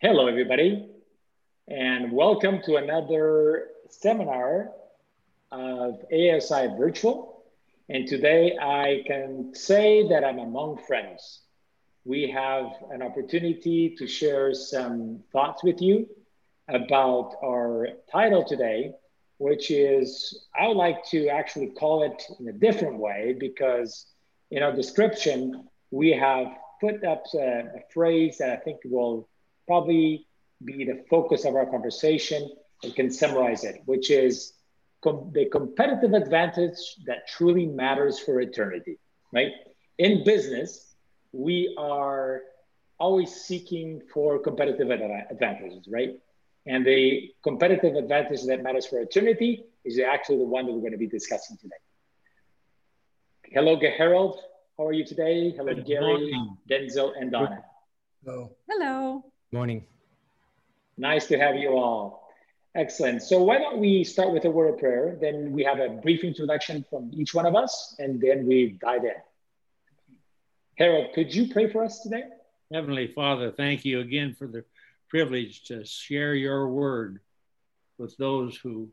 Hello, everybody, and welcome to another seminar of ASI Virtual. And today I can say that I'm among friends. We have an opportunity to share some thoughts with you about our title today, which is I would like to actually call it in a different way because in our description, we have put up a, a phrase that I think will probably be the focus of our conversation and can summarize it, which is com- the competitive advantage that truly matters for eternity, right? In business, we are always seeking for competitive ad- advantages, right? And the competitive advantage that matters for eternity is actually the one that we're going to be discussing today. Hello, Harold. How are you today? Hello, Good Gary, morning. Denzil, and Donna. Hello. Hello. Morning. Nice to have you all. Excellent. So why don't we start with a word of prayer? Then we have a brief introduction from each one of us, and then we dive in. Harold, could you pray for us today? Heavenly Father, thank you again for the privilege to share your word with those who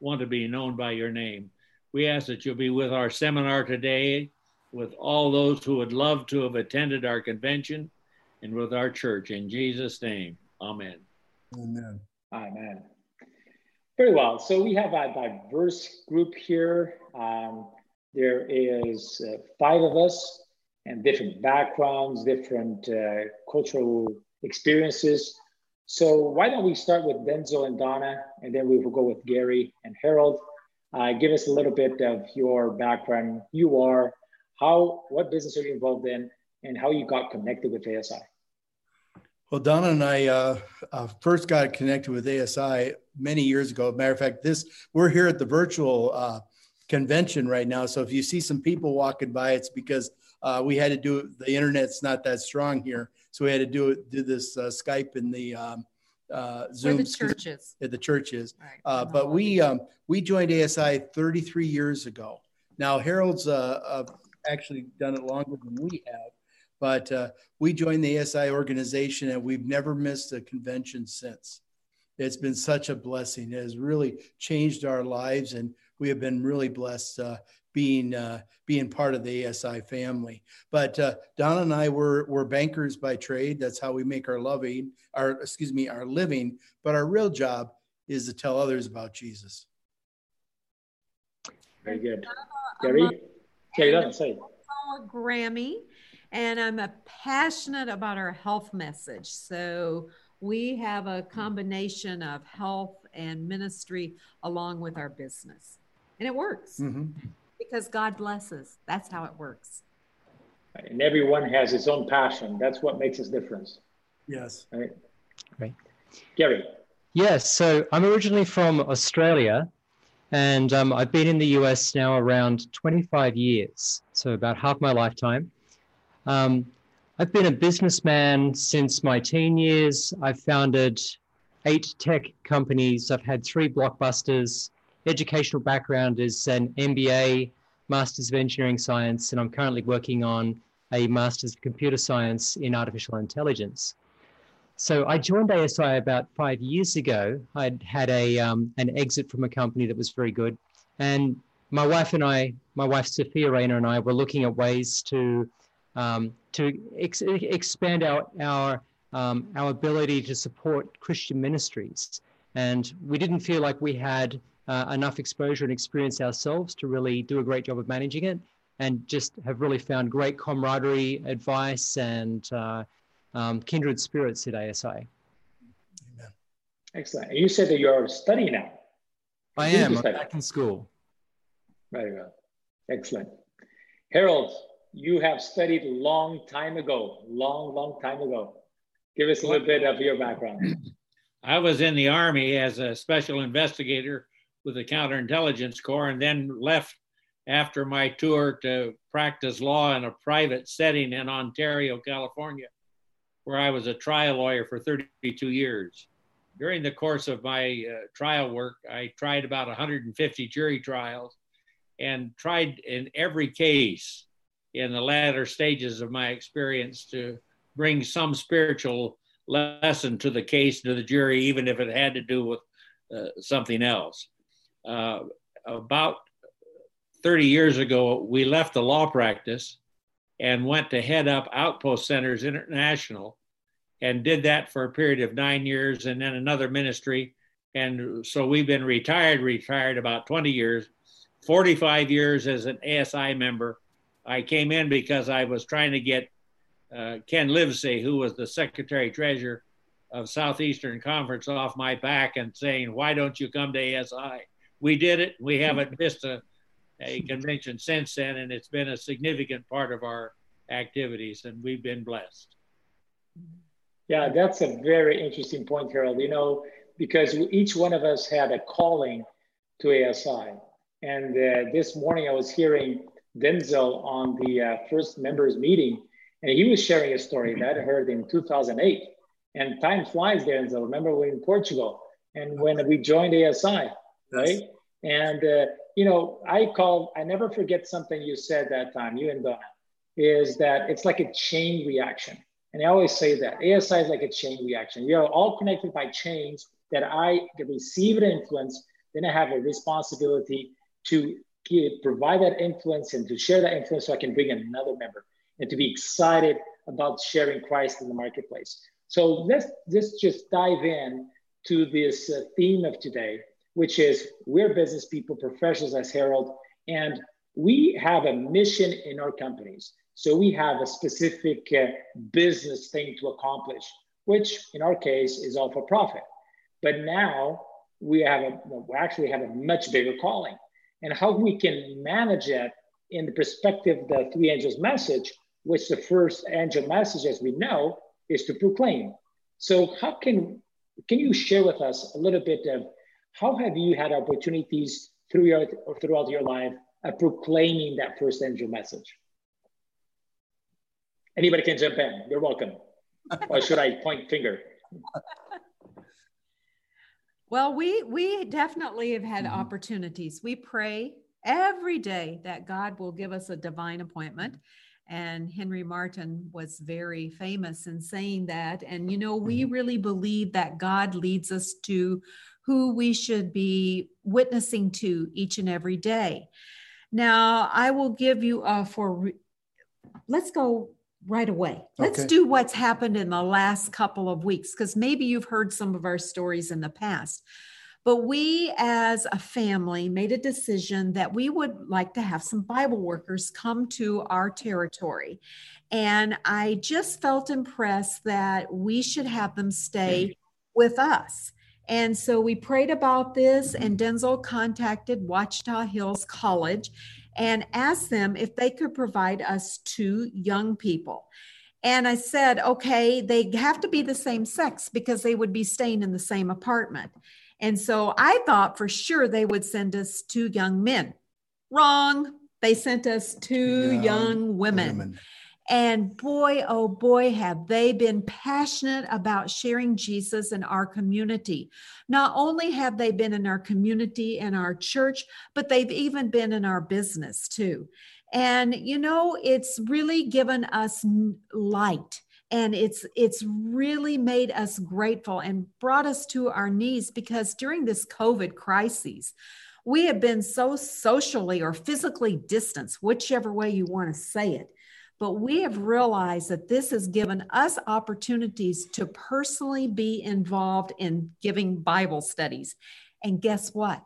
want to be known by your name. We ask that you'll be with our seminar today, with all those who would love to have attended our convention, and with our church. In Jesus' name, amen. Amen. Amen. Very well. So we have a diverse group here. Um, there is uh, five of us and different backgrounds, different uh, cultural experiences. So why don't we start with Denzil and Donna, and then we will go with Gary and Harold. Uh, give us a little bit of your background, you are, how, what business are you involved in, and how you got connected with ASI. Well, Donna and I uh, uh, first got connected with ASI many years ago. Matter of fact, this we're here at the virtual uh, convention right now. So if you see some people walking by, it's because uh, we had to do. The internet's not that strong here, so we had to do do this uh, Skype in the um, uh, Zoom. Where the churches. At the churches. Right. Uh, but we um, we joined ASI 33 years ago. Now Harold's uh, uh, actually done it longer than we have, but uh, we joined the ASI organization and we've never missed a convention since. It's been such a blessing. It has really changed our lives, and we have been really blessed uh, being uh, being part of the ASI family. But uh, Donna and I were were bankers by trade. That's how we make our loving, our excuse me, our living. But our real job is to tell others about Jesus. Very good, Gary. Gary, that's say. Grammy, and I'm a passionate about our health message. So we have a combination of health and ministry along with our business, and it works. Mm-hmm because God blesses. That's how it works. And everyone has his own passion. That's what makes us difference. Yes. Right. Right. Gary. Yes. So I'm originally from Australia, and um, I've been in the US now around 25 years, so about half my lifetime. Um, I've been a businessman since my teen years. I've founded eight tech companies. I've had three blockbusters educational background is an MBA, Masters of Engineering Science, and I'm currently working on a Masters of Computer Science in Artificial Intelligence. So I joined ASI about five years ago. I'd had a um, an exit from a company that was very good, and my wife and I, my wife Sophia Rayner and I, were looking at ways to um, to ex- expand our our um, our ability to support Christian ministries, and we didn't feel like we had uh, enough exposure and experience ourselves to really do a great job of managing it and just have really found great camaraderie, advice, and uh, um, kindred spirits at ASI. Amen. Excellent. You said that you're studying now. I am. I'm back in school. Very well. Excellent. Harold, you have studied long time ago, long, long time ago. Give us a little bit of your background. I was in the Army as a special investigator with the Counterintelligence Corps and then left after my tour to practice law in a private setting in Ontario, California, where I was a trial lawyer for 32 years. During the course of my uh, trial work, I tried about 150 jury trials and tried in every case in the latter stages of my experience to bring some spiritual lesson to the case to the jury, even if it had to do with uh, something else. Uh, about 30 years ago, we left the law practice and went to head up Outpost Centers International and did that for a period of nine years and then another ministry. And so we've been retired, retired about 20 years, 45 years as an ASI member. I came in because I was trying to get uh, Ken Livesey, who was the secretary treasurer of Southeastern Conference, off my back and saying, Why don't you come to ASI? We did it. We haven't missed a, a convention since then, and it's been a significant part of our activities, and we've been blessed. Yeah, that's a very interesting point, Harold. You know, because each one of us had a calling to ASI. And uh, this morning I was hearing Denzil on the uh, first members meeting, and he was sharing a story that I heard in 2008. And time flies, Denzil. Remember we in Portugal, and when we joined ASI, right? And uh, you know, I call. I never forget something you said that time, you and Donna, is that it's like a chain reaction. And I always say that ASI is like a chain reaction. You're all connected by chains that I receive an influence, then I have a responsibility to give, provide that influence and to share that influence so I can bring another member and to be excited about sharing Christ in the marketplace. So let's, let's just dive in to this uh, theme of today, which is we're business people, professionals as Harold, and we have a mission in our companies. So we have a specific uh, business thing to accomplish, which in our case is all for profit. But now we have a, we actually have a much bigger calling. And how we can manage it in the perspective of the three angels message, which the first angel message, as we know, is to proclaim. So how can can you share with us a little bit of how have you had opportunities through your throughout your life of proclaiming that first angel message? Anybody can jump in. You're welcome. or should I point finger? Well, we we definitely have had mm-hmm. opportunities. We pray every day that God will give us a divine appointment. And Henry Martin was very famous in saying that. And, you know, we mm-hmm. really believe that God leads us to who we should be witnessing to each and every day. Now, I will give you a for, let's go right away. Let's do what's happened in the last couple of weeks, because maybe you've heard some of our stories in the past. But we, as a family, made a decision that we would like to have some Bible workers come to our territory. And I just felt impressed that we should have them stay with us. And so we prayed about this, and Denzil contacted Ouachita Hills College and asked them if they could provide us two young people. And I said, okay, they have to be the same sex because they would be staying in the same apartment. And so I thought for sure they would send us two young men. Wrong. They sent us two young, young women. women. And boy, oh boy, have they been passionate about sharing Jesus in our community. Not only have they been in our community and our church, but they've even been in our business too. And, you know, it's really given us light and it's it's really made us grateful and brought us to our knees because during this covid crisis we have been so socially or physically distanced whichever way you want to say it but we have realized that this has given us opportunities to personally be involved in giving Bible studies. And guess what?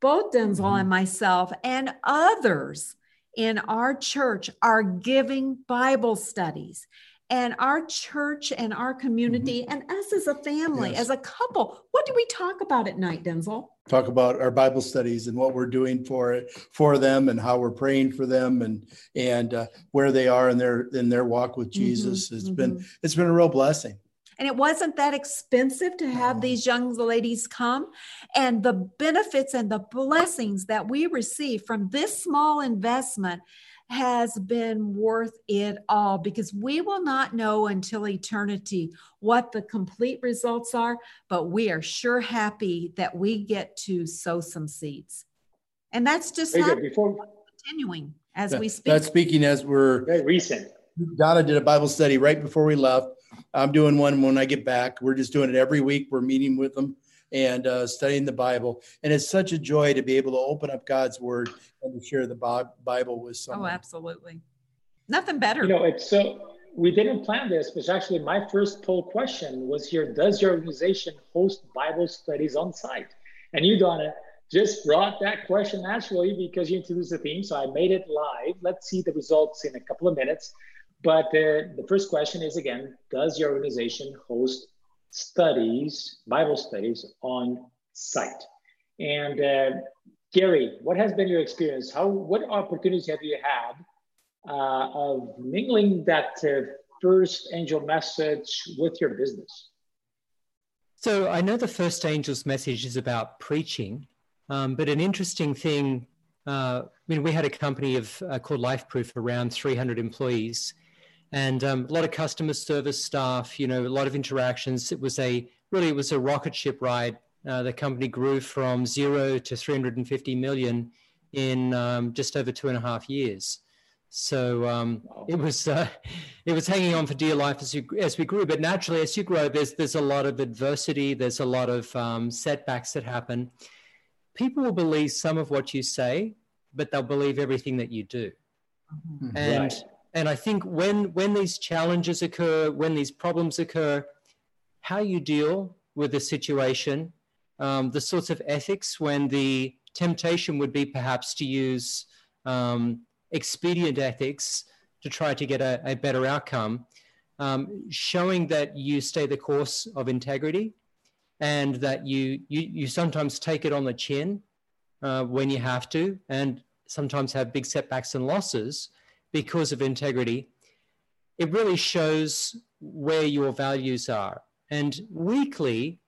Both Denzil mm-hmm. and myself and others in our church are giving Bible studies and our church and our community mm-hmm. and us as a family, yes. as a couple. What do we talk about at night, Denzil? Talk about our Bible studies and what we're doing for it for them, and how we're praying for them, and and uh, where they are in their in their walk with mm-hmm. Jesus. Mm-hmm. It's mm-hmm. been it's been a real blessing. And it wasn't that expensive to have these young ladies come. And the benefits and the blessings that we receive from this small investment has been worth it all because we will not know until eternity what the complete results are, but we are sure happy that we get to sow some seeds. And that's just Before, continuing as that, we speak. That's speaking as we're very recent. Donna did a Bible study right before we left I'm doing one when I get back. We're just doing it every week. We're meeting with them and uh, studying the Bible. And it's such a joy to be able to open up God's word and to share the Bible with someone. Oh, absolutely. Nothing better. You know, it's so we didn't plan this, but actually my first poll question was here: Does your organization host Bible studies on site? And you, Donna, just brought that question naturally because you introduced the theme. So I made it live. Let's see the results in a couple of minutes. But uh, the first question is again: Does your organization host studies, Bible studies on site? And uh, Gary, what has been your experience? How what opportunities have you had uh, of mingling that uh, first angel message with your business? So I know the first angel's message is about preaching, um, but an interesting thing. Uh, I mean, we had a company of uh, called LifeProof, around 300 employees, and um, a lot of customer service staff. You know, a lot of interactions. It was a really it was a rocket ship ride. Uh, the company grew from zero to 350 million in um, just over two and a half years. So um, it was uh, it was hanging on for dear life as you, as we grew. But naturally, as you grow, there's there's a lot of adversity. There's a lot of um, setbacks that happen. People will believe some of what you say, but they'll believe everything that you do. Mhm. And Right. And I think when when these challenges occur, when these problems occur, how you deal with the situation, um, the sorts of ethics when the temptation would be perhaps to use um, expedient ethics to try to get a, a better outcome, um, showing that you stay the course of integrity and that you, you, you sometimes take it on the chin uh, when you have to, and sometimes have big setbacks and losses because of integrity. It really shows where your values are. And weekly,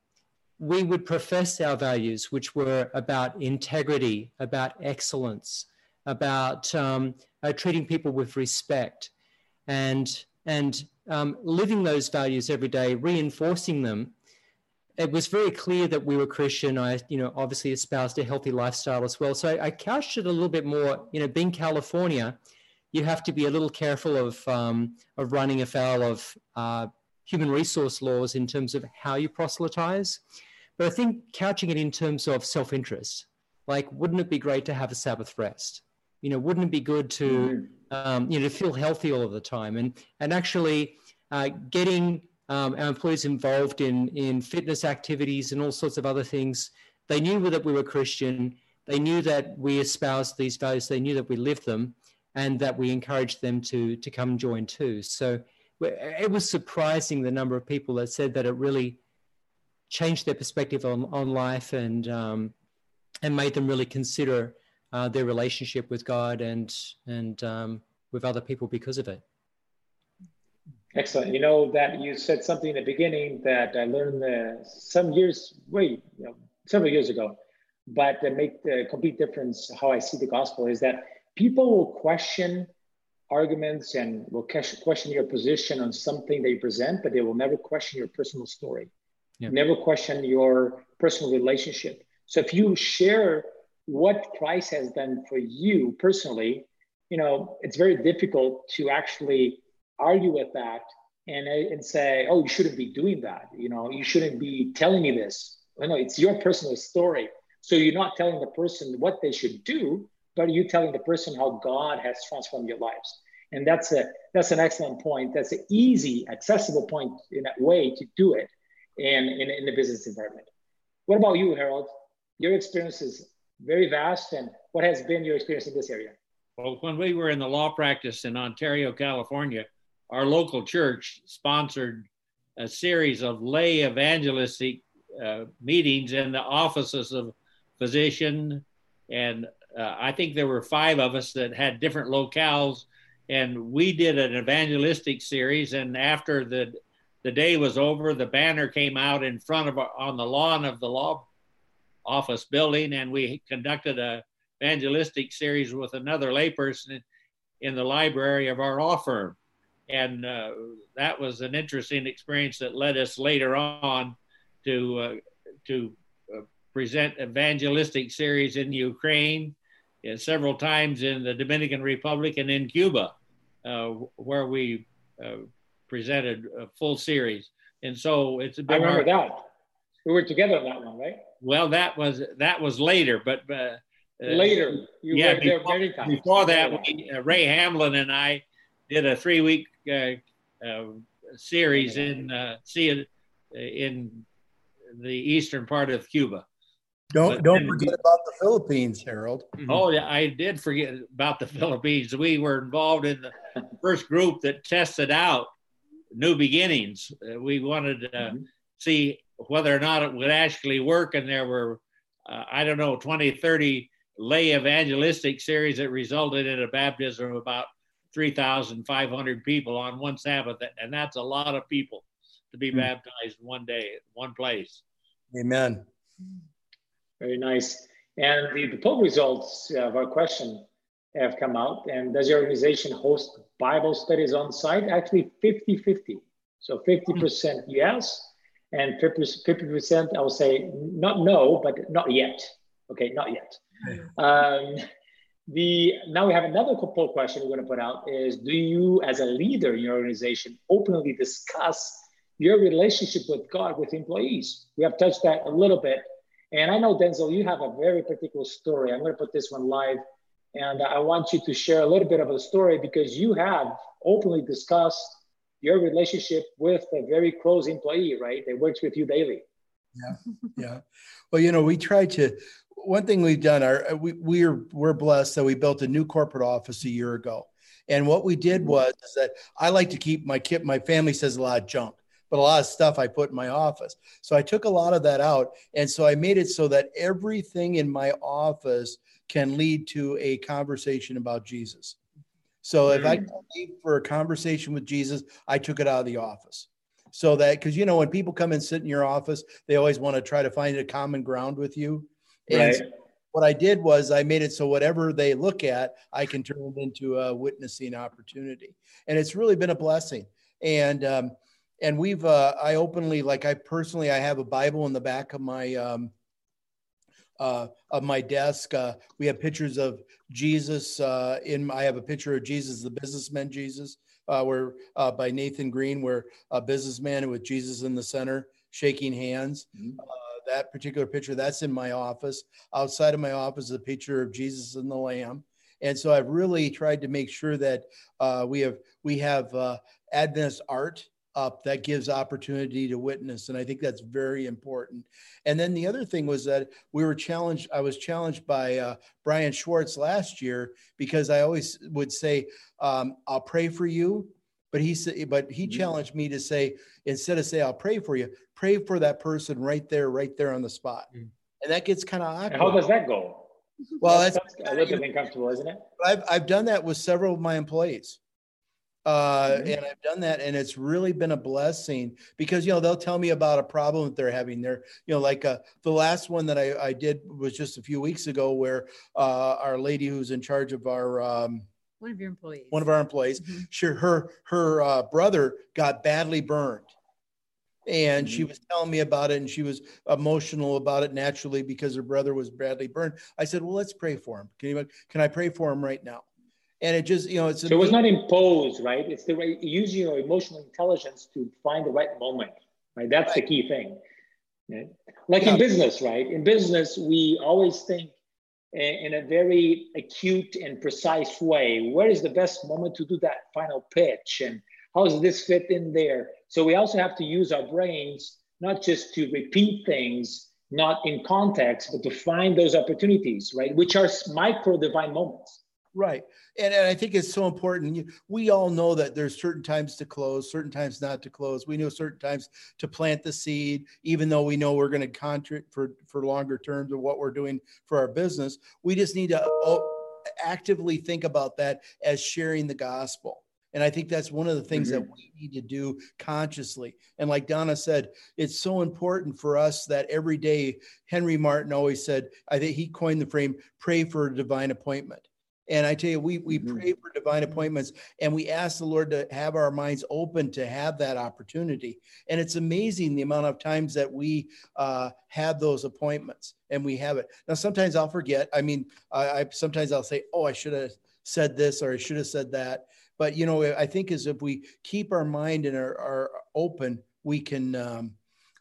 we would profess our values, which were about integrity, about excellence, about um, uh, treating people with respect, and and um, living those values every day, reinforcing them. It was very clear that we were Christian. I, you know, obviously espoused a healthy lifestyle as well. So I, I couched it a little bit more. You know, being California, you have to be a little careful of um, of running afoul of uh, human resource laws in terms of how you proselytize. But I think couching it in terms of self interest, like, wouldn't it be great to have a Sabbath rest? You know, wouldn't it be good to, um, you know, to feel healthy all of the time? And, and actually uh, getting um, our employees involved in, in fitness activities and all sorts of other things. They knew that we were Christian. They knew that we espoused these values. They knew that we lived them and that we encouraged them to, to come join too. So it was surprising the number of people that said that it really changed their perspective on, on life and um, and made them really consider uh, their relationship with God and and um, with other people because of it. Excellent. You know that you said something in the beginning that I learned uh, some years, wait, you know, several years ago, but that make the complete difference how I see the gospel is that people will question arguments and will question your position on something they present, but they will never question your personal story. Yeah. Never question your personal relationship. So if you share what Christ has done for you personally, you know, it's very difficult to actually argue with that and, uh, and say, oh, you shouldn't be doing that. You know, you shouldn't be telling me this. No, no, it's your personal story. So you're not telling the person what they should do, but you're telling the person how God has transformed your lives. And that's a that's an excellent point. That's an easy, accessible point in that way to do it in, in, in the business environment. What about you, Harold? Your experience is very vast, and what has been your experience in this area? Well, when we were in the law practice in Ontario, California, our local church sponsored a series of lay evangelistic uh, meetings in the offices of physician, and uh, I think there were five of us that had different locales, and we did an evangelistic series. And after the the day was over, the banner came out in front of on the lawn of the law office building, and we conducted a evangelistic series with another layperson in the library of our law firm. And uh, that was an interesting experience that led us later on to, uh, to uh, present evangelistic series in Ukraine, several times in the Dominican Republic and in Cuba, uh, where we uh, presented a full series, and so it's I remember our, that. We were together on that one, right? Well, that was that was later, but uh, later. You yeah, before, before, that, we, uh, Ray Hamlin and I did a three-week uh, uh, series in uh, see in the eastern part of Cuba. Don't but don't forget about the Philippines, Harold. Oh yeah, I did forget about the Philippines. We were involved in the first group that tested out new beginnings. Uh, we wanted to mm-hmm. see whether or not it would actually work, and there were uh, I don't know 20, 30 lay evangelistic series that resulted in a baptism of about 3,500 people on one Sabbath, and that's a lot of people to be mm-hmm. baptized one day, one place. Amen. Very nice. And the, the poll results of our question have come out. And does your organization host Bible studies on site? Actually, 50 50. So 50% yes, and 50% I would say not no, but not yet. Okay, not yet. Um, the now we have another poll question we're going to put out is do you as a leader in your organization openly discuss your relationship with god with employees we have touched that a little bit and I know, Denzil, you have a very particular story. I'm going to put this one live. And I want you to share a little bit of a story because you have openly discussed your relationship with a very close employee, right? That works with you daily. Yeah. Yeah. Well, you know, we try to, one thing we've done, our, we, we're, we're blessed that we built a new corporate office a year ago. And what we did mm-hmm. was that I like to keep my kit, my family says a lot of junk but a lot of stuff I put in my office. So I took a lot of that out. And so I made it so that everything in my office can lead to a conversation about Jesus. So if I leave mm. for a conversation with Jesus, I took it out of the office. So that because you know when people come and sit in your office, they always want to try to find a common ground with you. And right. so what I did was I made it so whatever they look at, I can turn it into a witnessing opportunity. And it's really been a blessing. And um, and we've uh, I openly like I personally I have a Bible in the back of my um, uh, of my desk. Uh, we have pictures of Jesus uh, in. I have a picture of Jesus, the businessman Jesus, uh, where uh, by Nathan Greene, where a businessman with Jesus in the center, shaking hands. Mm-hmm. Uh, that particular picture that's in my office. Outside of my office, is a picture of Jesus and the Lamb. And so I've really tried to make sure that uh, we have we have uh, Adventist art up that gives opportunity to witness and i think that's very important. And then the other thing was that we were challenged i was challenged by uh, brian schwartz last year because i always would say um, i'll pray for you but he said but he mm-hmm. challenged me to say instead of say i'll pray for you pray for that person right there right there on the spot. Mm-hmm. and that gets kind of awkward how does that go? Well that's, that's, that's a little bit uncomfortable isn't it? I've, I've done that with several of my employees uh, mm-hmm. and I've done that, and it's really been a blessing because you know they'll tell me about a problem that they're having. They're you know like uh, the last one that I, I did was just a few weeks ago, where uh, our lady who's in charge of our um, one of your employees, one of our employees, mm-hmm. she, her her uh, brother got badly burned, and mm-hmm. she was telling me about it, and she was emotional about it naturally because her brother was badly burned. I said, well, let's pray for him. Can you can I pray for him right now? And it just you know it's so it was not imposed right? It's the right using your emotional intelligence to find the right moment right? That's right. the key thing right? like yeah. in business right? In business we always think in a very acute and precise way. Where is the best moment to do that final pitch? And how does this fit in there? So we also have to use our brains not just to repeat things not in context but to find those opportunities right? Which are micro divine moments Right. And, and I think it's so important. We all know that there's certain times to close, certain times not to close. We know certain times to plant the seed, even though we know we're going to contract for, for longer terms of what we're doing for our business. We just need to oh, actively think about that as sharing the gospel. And I think that's one of the things mm-hmm. that we need to do consciously. And like Donna said, it's so important for us that every day, Henry Martin always said, I think he coined the frame, pray for a divine appointment. And I tell you, we, we mm-hmm. pray for divine appointments and we ask the Lord to have our minds open to have that opportunity. And it's amazing the amount of times that we uh, have those appointments and we have it. Now, sometimes I'll forget. I mean, I, I sometimes I'll say, oh, I should have said this or I should have said that. but you know, I think as if we keep our mind and our, our open, we can. Um,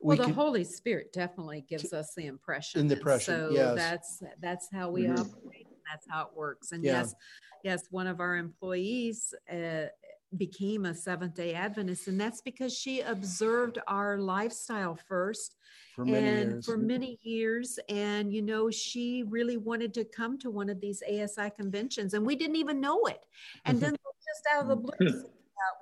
we well, the can, Holy Spirit definitely gives us the impression. In The impression, so yes. that's that's how we mm-hmm. operate. That's how it works. And yeah. yes, yes, one of our employees uh, became a Seventh Day Adventist, and that's because she observed our lifestyle first for many and years. for many years. And you know, she really wanted to come to one of these ASI conventions, and we didn't even know it. And then just out of the blue.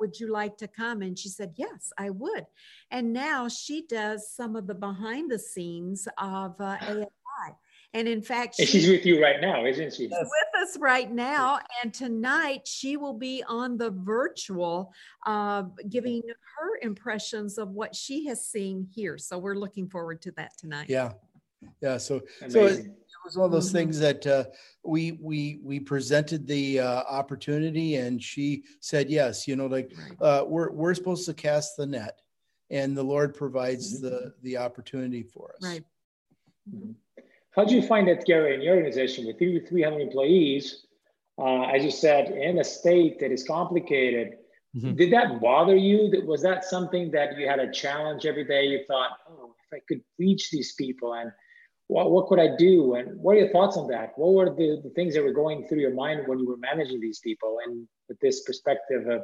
Would you like to come? And she said, Yes, I would. And now she does some of the behind the scenes of uh, ASI. And in fact, she, she's with you right now, isn't she? She's with us right now. And tonight she will be on the virtual, uh, giving her impressions of what she has seen here. So we're looking forward to that tonight. Yeah. Yeah. So, Amazing. so it, was one of those mm-hmm. things that uh, we we we presented the uh, opportunity, and she said yes. You know, like uh, we're we're supposed to cast the net, and the Lord provides mm-hmm. the the opportunity for us. Right. Mm-hmm. How do you find that, Gary, in your organization with 300 employees, uh, as you said, in a state that is complicated? Mm-hmm. Did that bother you? Was that something that you had a challenge every day? You thought, oh, if I could reach these people and what, what could I do? And what are your thoughts on that? What were the, the things that were going through your mind when you were managing these people and with this perspective of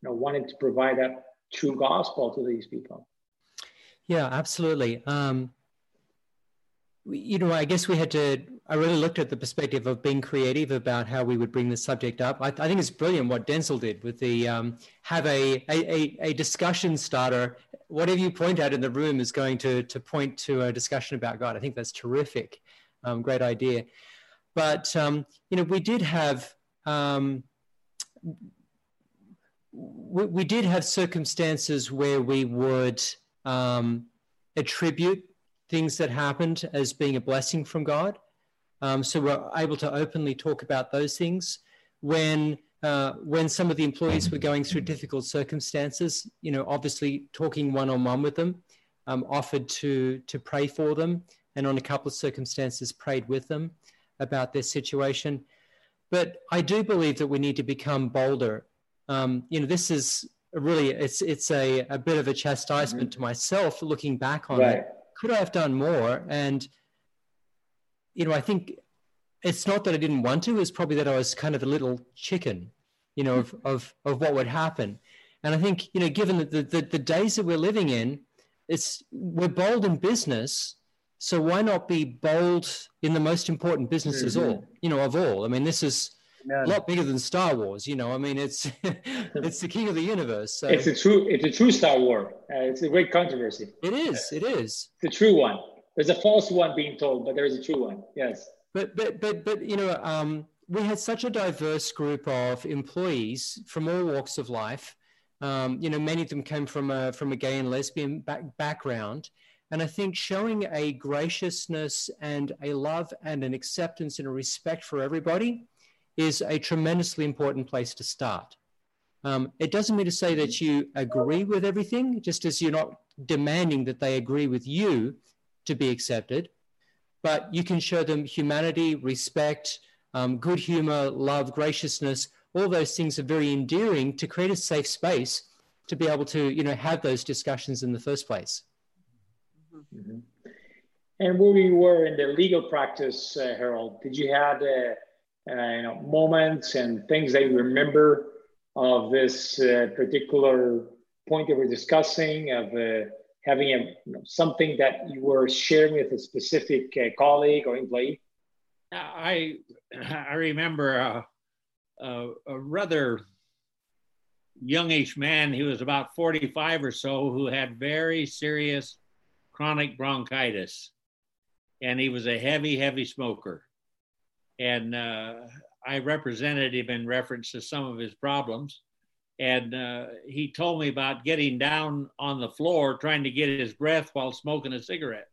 you know wanting to provide that true gospel to these people? Yeah, absolutely. Um, you know, I guess we had to, I really looked at the perspective of being creative about how we would bring the subject up. I, I think it's brilliant what Denzil did with the um, have a, a, a discussion starter. Whatever you point out in the room is going to, to point to a discussion about God. I think that's terrific. Um, great idea. But, um, you know, we did have, um, we, we, did have circumstances where we would um, attribute things that happened as being a blessing from God. Um, so we're able to openly talk about those things. When uh, when some of the employees were going through difficult circumstances, you know, obviously talking one on one with them, um, offered to to pray for them, and on a couple of circumstances prayed with them about their situation. But I do believe that we need to become bolder. Um, you know, this is really it's it's a, a bit of a chastisement mm-hmm. to myself looking back on right. it could I have done more? And, you know, I think it's not that I didn't want to, it's probably that I was kind of a little chicken, you know, of, of, of what would happen. And I think, you know, given the, the, the days that we're living in, it's we're bold in business. So why not be bold in the most important businesses mm-hmm. all, you know, of all? I mean, this is a lot bigger than Star Wars, you know. I mean, it's it's the king of the universe. So. It's a true it's a true Star War. Uh, it's a great controversy. It is. It is. The true one. There's a false one being told, but there is a true one. Yes. But but but but you know, um, we had such a diverse group of employees from all walks of life. Um, you know, many of them came from a from a gay and lesbian back, background. And I think showing a graciousness and a love and an acceptance and a respect for everybody is a tremendously important place to start. Um, it doesn't mean to say that you agree with everything, just as you're not demanding that they agree with you to be accepted, but you can show them humanity, respect, um, good humor, love, graciousness. All those things are very endearing to create a safe space to be able to, you know, have those discussions in the first place. Mm-hmm. And where you were in the legal practice, uh, Harold, did you have uh, uh, you know, moments and things you remember of this uh, particular point that we're discussing of uh, having a, you know, something that you were sharing with a specific uh, colleague or employee? I I remember a, a, a, rather youngish man. He was about 45 or so, who had very serious chronic bronchitis, and he was a heavy, heavy smoker and uh, I represented him in reference to some of his problems. And uh, he told me about getting down on the floor trying to get his breath while smoking a cigarette.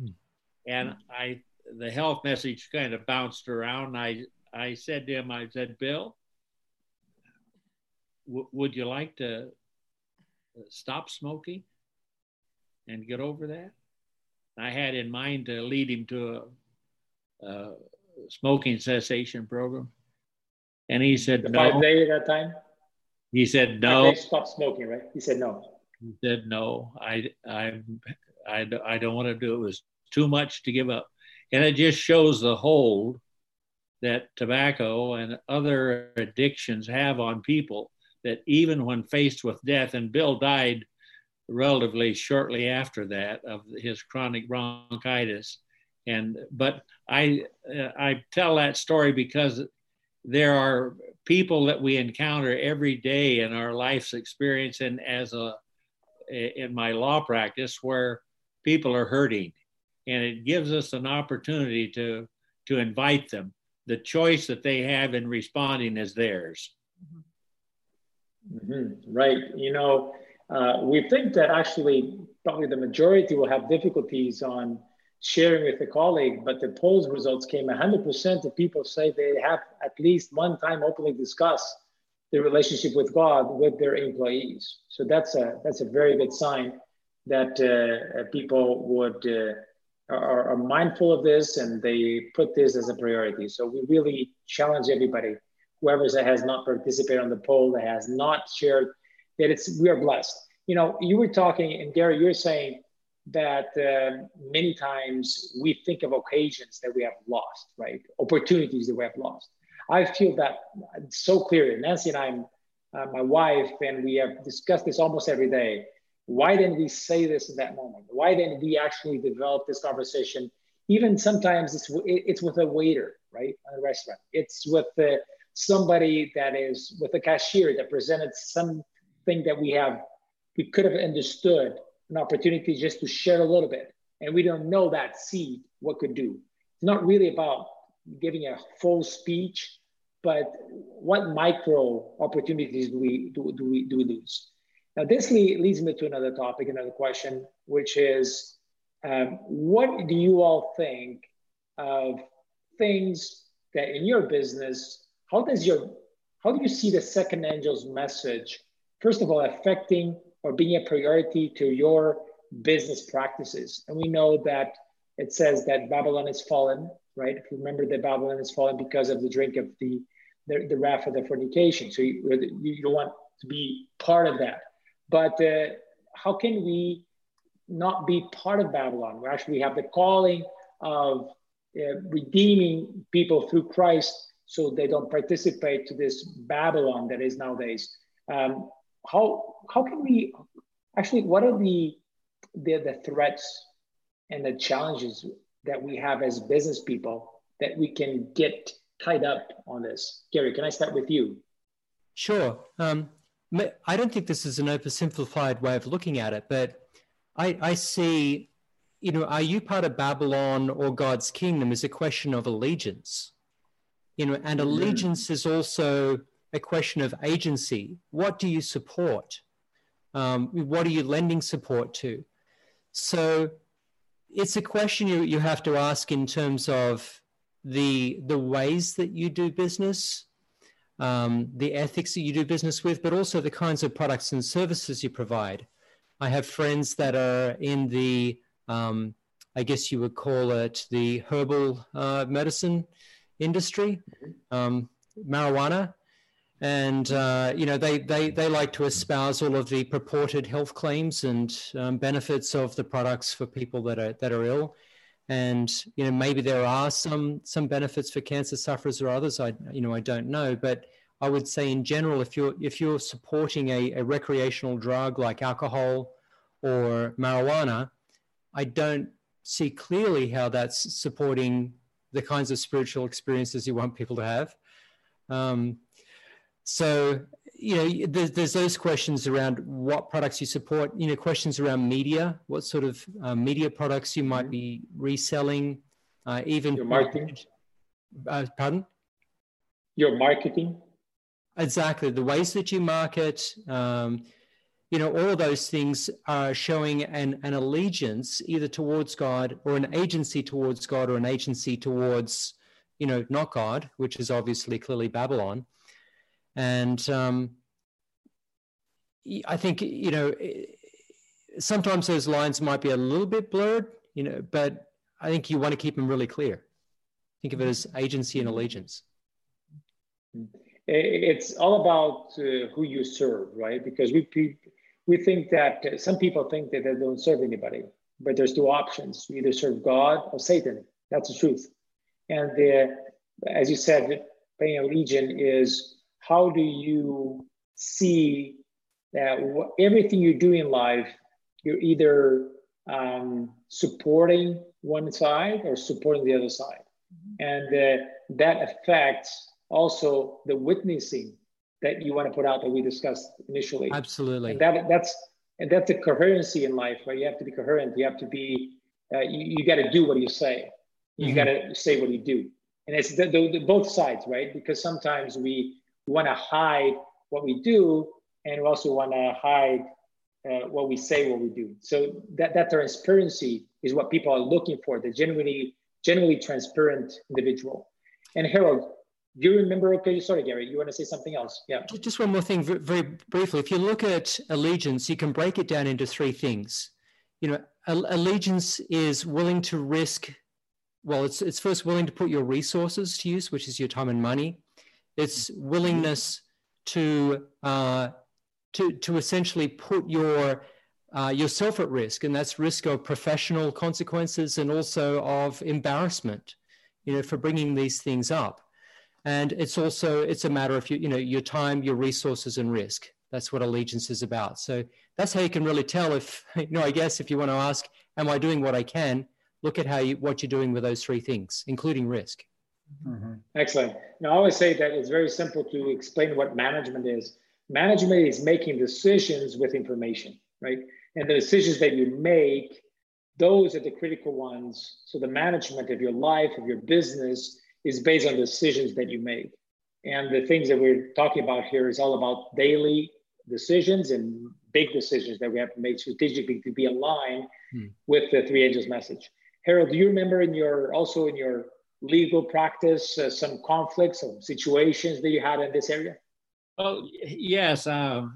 Hmm. And I, the health message kind of bounced around. I, I said to him, I said, Bill, w- would you like to stop smoking and get over that? I had in mind to lead him to a, a smoking cessation program. And he said, the no. Five day at that time? He said no. Stop smoking, right? He said no. He said no. I I I, I don't want to do it. It was too much to give up, and it just shows the hold that tobacco and other addictions have on people. That even when faced with death, and Bill died relatively shortly after that of his chronic bronchitis, and but I uh, I tell that story because there are people that we encounter every day in our life's experience and as a in my law practice where people are hurting. And it gives us an opportunity to to invite them. The choice that they have in responding is theirs. Mm-hmm. right. You know uh, we think that actually probably the majority will have difficulties on sharing with a colleague, but the polls results came 100% of people say they have at least one time openly discussed the relationship with God with their employees. So that's a that's a very good sign that uh, people would uh, are, are, mindful of this and they put this as a priority. So we really challenge everybody, whoever has not participated on the poll, that has not shared, that it's we are blessed. You know, you were talking, and Gary, you're saying that uh, many times we think of occasions that we have lost, right? Opportunities that we have lost. I feel that so clearly. Nancy and I, uh, my wife, and we have discussed this almost every day. Why didn't we say this in that moment? Why didn't we actually develop this conversation? Even sometimes it's it's with a waiter, right, a restaurant. It's with uh, somebody that is with a cashier that presented something that we have we could have understood an opportunity just to share a little bit. And we don't know that seed what could do. It's not really about giving a full speech, but what micro opportunities do we do, do we do lose? Now this leads me to another topic, another question, which is, um, what do you all think of things that in your business? How does your how do you see the second angel's message, first of all, affecting or being a priority to your business practices. And we know that it says that Babylon is fallen, right? If you remember that Babylon is fallen because of the drink of the the, the wrath of the fornication. So you, you don't want to be part of that. But uh, how can we not be part of Babylon? We actually have the calling of uh, redeeming people through Christ so they don't participate to this Babylon that is nowadays. Um, how how can we actually what are the the, the threats and the challenges that we have as business people that we can get tied up on this gary can i start with you sure um, i don't think this is an oversimplified way of looking at it but i, I see you know are you part of babylon or god's kingdom is a question of allegiance you know and mm-hmm. allegiance mm-hmm. is also a question of agency. What do you support? Um, what are you lending support to? So it's a question you, you have to ask in terms of the, the ways that you do business, um, the ethics that you do business with, but also the kinds of products and services you provide. I have friends that are in the, um, I guess you would call it the herbal uh, medicine industry, um, marijuana and uh, you know they, they they like to espouse all of the purported health claims and um, benefits of the products for people that are that are ill. And you know maybe there are some some benefits for cancer sufferers or others. I you know i don't know. But i would say in general if you're if you're supporting a, a recreational drug like alcohol or marijuana i don't see clearly how that's supporting the kinds of spiritual experiences you want people to have. Um, so, you know, there's, there's, those questions around what products you support, you know, questions around media, what sort of uh, media products you might be reselling, uh, even your marketing. Uh, pardon? Your marketing. Exactly. The ways that you market, um, you know, all of those things are showing an, an allegiance either towards God or an agency towards God or an agency towards, you know, not God, which is obviously clearly Babylon and um, I think you know sometimes those lines might be a little bit blurred, you know, but I think you want to keep them really clear. Think of it as agency and allegiance. it's all about uh, who you serve, right? Because we we think that uh, some people think that they don't serve anybody, but there's two options: you either serve God or Satan. That's the truth. And the, as you said, paying allegiance is how do you see that everything you do in life, you're either um, supporting one side or supporting the other side. And uh, that affects also the witnessing that you want to put out that we discussed initially. Absolutely. And that, that's and that's the coherency in life, right? You have to be coherent. You have to be. Uh, you, you got to do what you say. You mm-hmm. got to say what you do. And it's the, the, the, both sides, right? Because sometimes we want to hide what we do, and we also want to hide uh, what we say, what we do. So that that transparency is what people are looking for. The genuinely genuinely transparent individual. And Harold, do you remember? Okay, sorry, Gary, you want to say something else? Yeah. Just one more thing, very briefly. If you look at allegiance, you can break it down into three things. You know, allegiance is willing to risk. Well, it's it's first willing to put your resources to use, which is your time and money. It's willingness to uh, to to essentially put your uh, yourself at risk, and that's risk of professional consequences and also of embarrassment. You know, for bringing these things up. And it's also it's a matter of you, you know your time your resources and risk. That's what allegiance is about. So that's how you can really tell if you know i guess if you want to ask am i doing what i can? Look at how you what you're doing with those three things including risk mm-hmm. excellent now i always say that it's very simple to explain what management is management is making decisions with information right and the decisions that you make those are the critical ones so the management of your life of your business is based on decisions that you make. And the things that we're talking about here is all about daily decisions and big decisions that we have to make strategically to be aligned hmm. with the three angels message. Harold, do you remember in your also in your legal practice uh, some conflicts some situations that you had in this area? Well, yes. Uh,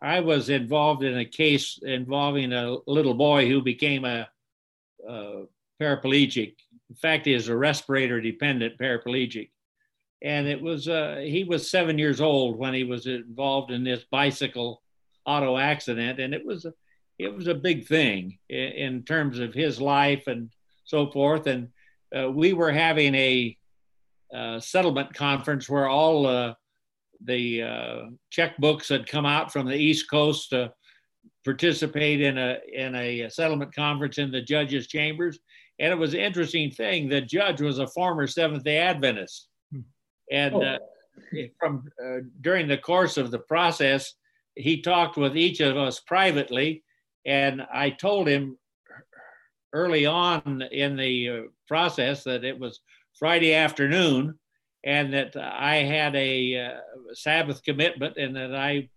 I, was involved in a case involving a little boy who became a, a paraplegic in fact, he is a respirator dependent paraplegic. And it was, uh, he was seven years old when he was involved in this bicycle auto accident. And it was, it was a big thing in, in terms of his life and so forth. And uh, we were having a uh, settlement conference where all uh, the uh, checkbooks had come out from the East Coast to participate in a in a settlement conference in the judges' chambers, and it was an interesting thing. The judge was a former Seventh Day Adventist, hmm. and oh. uh, from uh, during the course of the process, he talked with each of us privately, and I told him early on in the uh, process that it was Friday afternoon, and that I had a uh, Sabbath commitment, and that I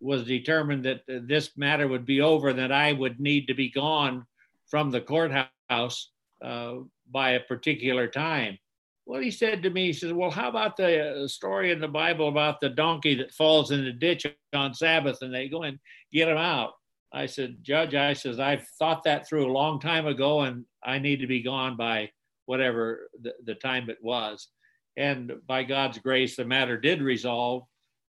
was determined that this matter would be over, and that I would need to be gone from the courthouse uh, by a particular time. Well, he said to me, he says, Well, how about the uh, story in the Bible about the donkey that falls in the ditch on Sabbath and they go and get him out? I said, Judge, I says, I've thought that through a long time ago and I need to be gone by whatever the, the time it was. And by God's grace, the matter did resolve.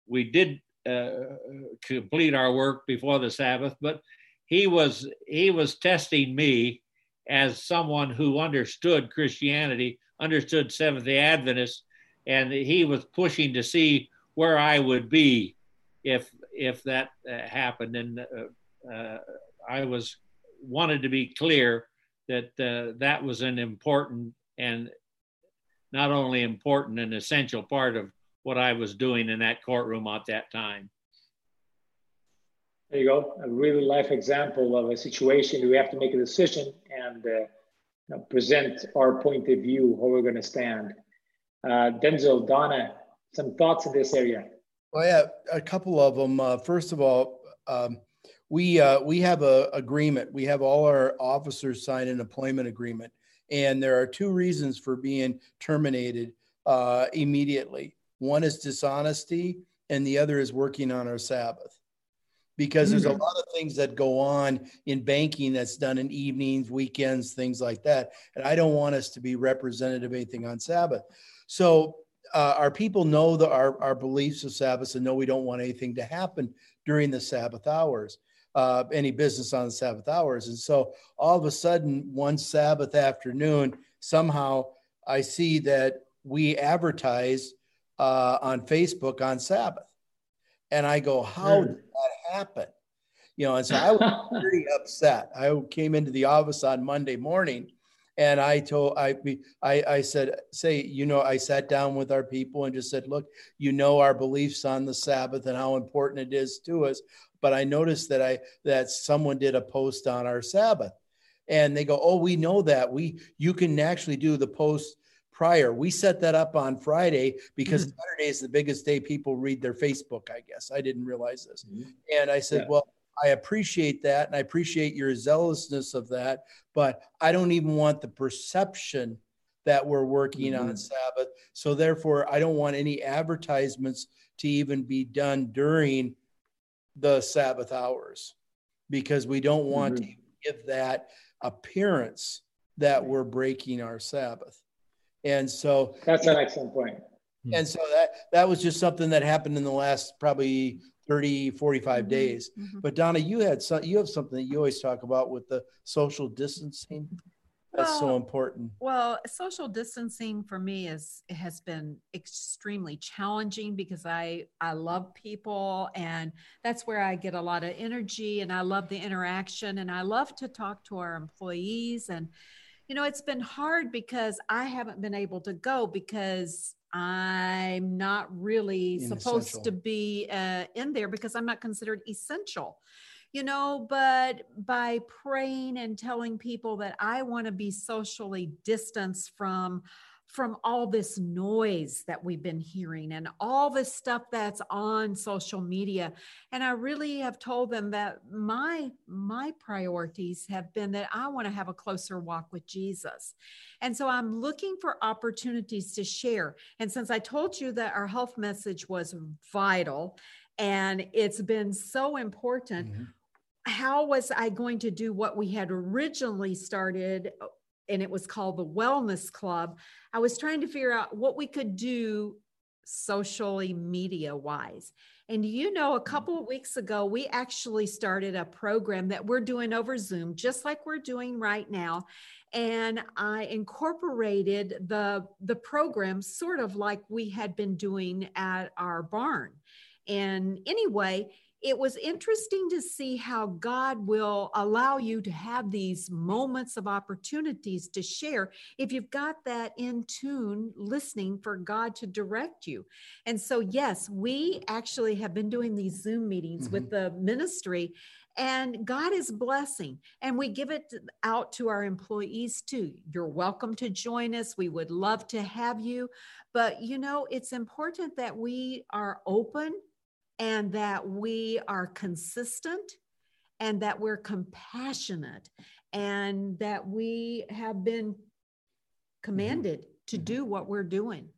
We did uh, complete our work before the Sabbath, but he was he was testing me as someone who understood Christianity, understood Seventh day Adventists, and he was pushing to see where I would be if if that uh, happened. And uh, I was wanted to be clear that uh, that was an important and not only important, an essential part of what I was doing in that courtroom at that time. There you go. A really life example of a situation we have to make a decision and uh, you know, present our point of view, how we're going to stand. Uh, Denzil, Donna, some thoughts in this area? Well, yeah, a couple of them. Uh, first of all, um, we uh, we have a agreement. We have all our officers sign an employment agreement, and there are two reasons for being terminated uh, immediately. One is dishonesty, and the other is working on our Sabbath because there's a mm-hmm. lot of things that go on in banking that's done in evenings, weekends, things like that. And I don't want us to be representative of anything on Sabbath. So uh, our people know the, our, our beliefs of Sabbath and know we don't want anything to happen during the Sabbath hours, uh, any business on the Sabbath hours. And so all of a sudden, one Sabbath afternoon, somehow I see that we advertise uh, on Facebook on Sabbath. And I go, how hmm. did that happen? You know, and so I was very upset. I came into the office on Monday morning and I told I, I I said, say, you know, I sat down with our people and just said, look, you know our beliefs on the Sabbath and how important it is to us. But I noticed that I that someone did a post on our Sabbath. And they go, Oh, we know that. We you can actually do the post prior. We set that up on Friday because mm-hmm. Saturday is the biggest day people read their Facebook, I guess. I didn't realize this. Mm-hmm. And I said, yeah. Well, I appreciate that and I appreciate your zealousness of that, but I don't even want the perception that we're working mm-hmm. on Sabbath. So therefore, I don't want any advertisements to even be done during the Sabbath hours because we don't want mm-hmm. to give that appearance that we're breaking our Sabbath. And so that's an excellent point. And so that that was just something that happened in the last probably 30 45 mm-hmm. days mm-hmm. but donna you had some you have something that you always talk about with the social distancing that's well, so important well social distancing for me is it has been extremely challenging because i i love people and that's where i get a lot of energy and i love the interaction and i love to talk to our employees and you know it's been hard because i haven't been able to go because I'm not really supposed to be uh, in there because I'm not considered essential, you know. But by praying and telling people that I want to be socially distanced from from all this noise that we've been hearing and all this stuff that's on social media. And i really have told them that my my priorities have been that i want to have a closer walk with jesus. And so i'm looking for opportunities to share. And since i told you that our health message was vital and it's been so important mm-hmm. how was I going to do what we had originally started and it was called the Wellness Club. I was trying to figure out what we could do socially media wise. And you know, a mm-hmm. couple of weeks ago, we actually started a program that we're doing over Zoom, just like we're doing right now. And I incorporated the, the program sort of like we had been doing at our barn. And anyway, it was interesting to see how God will allow you to have these moments of opportunities to share if you've got that in tune listening for God to direct you. And so, yes, we actually have been doing these Zoom meetings mm-hmm. with the ministry. And God is blessing, and we give it out to our employees too. You're welcome to join us. We would love to have you. But you know, it's important that we are open and that we are consistent and that we're compassionate and that we have been mm-hmm. commanded mm-hmm. to do what we're doing.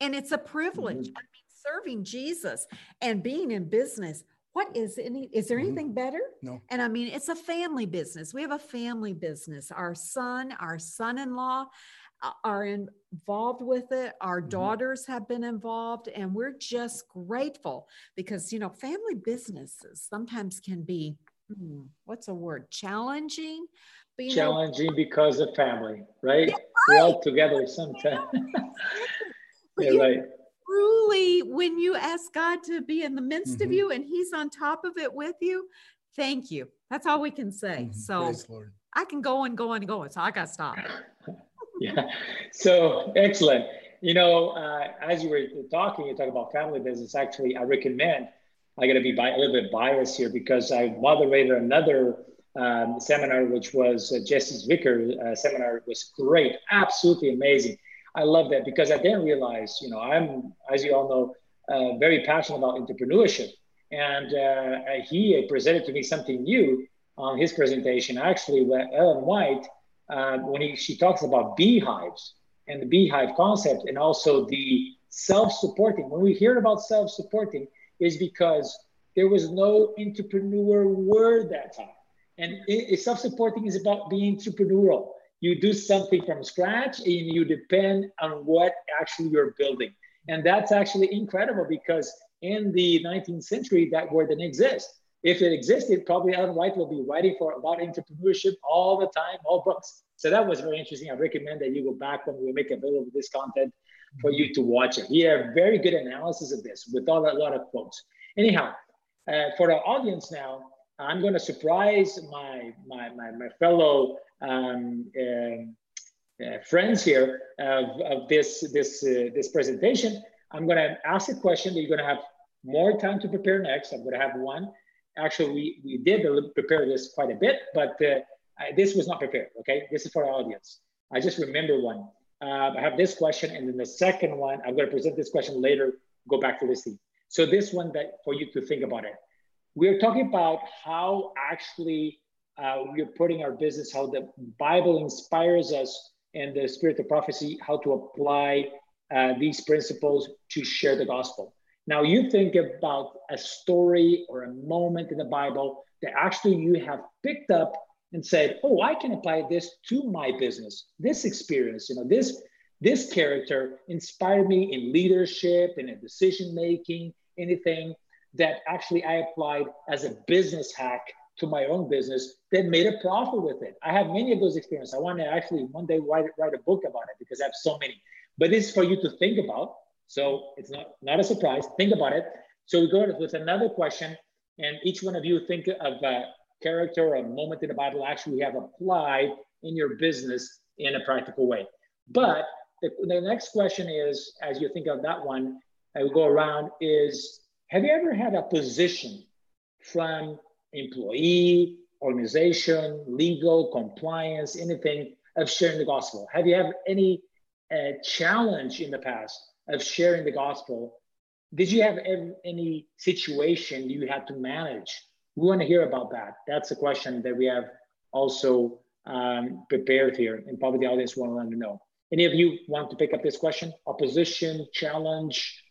And it's a privilege. Mm-hmm. I mean, serving Jesus and being in business. What is any is there mm-hmm. anything mm-hmm. better? No. And I mean, it's a family business. We have a family business. Our son, our son-in-law, are involved with it. Our mm-hmm. daughters have been involved, and we're just grateful because, you know, family businesses sometimes can be, hmm, what's a word, challenging. But, challenging know, because of family, right? Yeah, right. We're all together sometimes. yeah, right. Truly, when you ask God to be in the midst mm-hmm. of you and He's on top of it with you, thank you. That's all we can say. Mm-hmm. So I can go and go and go. So I got to stop. yeah. So excellent. You know, uh, as you were talking, you talk about family business. Actually, I recommend. I got to be bi- a little bit biased here because I moderated another um, seminar, which was uh, Jesse's Vicar uh, seminar. It was great, absolutely amazing. I love that because I didn't realize, you know, I'm, as you all know, uh, very passionate about entrepreneurship. And uh, he presented to me something new on his presentation. Actually, Ellen White uh, when he, she talks about beehives and the beehive concept and also the self-supporting. When we hear about self-supporting, is because there was no entrepreneur word that time. And it, self-supporting is about being entrepreneurial. You do something from scratch and you depend on what actually you're building. And that's actually incredible because in the 19th century, that word didn't exist. If it existed, probably Ellen White will be writing for about entrepreneurship all the time, all books. So that was very interesting. I recommend that you go back when we make available this content for you to watch it. He had very good analysis of this with all a lot of quotes. Anyhow, uh, for the audience now, I'm going to surprise my my my, my fellow um, uh, uh, friends here of, of this this uh, this presentation. I'm going to ask a question that you're going to have more time to prepare next. I'm going to have one. Actually, we, we did prepare this quite a bit, but uh, this was not prepared. Okay, this is for our audience. I just remember one. Uh, I have this question, and then the second one, I'm going to present this question later. Go back to this. So this one that for you to think about it. We're talking about how actually uh, we're putting our business, how the Bible inspires us and the spirit of prophecy, how to apply uh, these principles to share the gospel. Now, you think about a story or a moment in the Bible that actually you have picked up and said, "Oh, I can apply this to my business. This experience, you know, this this character inspired me in leadership and in decision making anything that actually I applied as a business hack to my own business that made a profit with it. I have many of those experiences. I want to actually one day write, write a book about it because I have so many. But this is for you to think about. So it's not, not a surprise. Think about it. So we go with another question, and each one of you think of a character or a moment in the Bible actually have applied in your business in a practical way. But the, the next question is, as you think of that one, I will go around is have you ever had a position from employee, organization, legal, compliance, anything of sharing the gospel? Have you had any uh, challenge in the past of sharing the gospel? Did you have any situation you had to manage? We want to hear about that. That's a question that we have also um, prepared here, and probably the audience want to know. Any of you want to pick up this question? Opposition, challenge,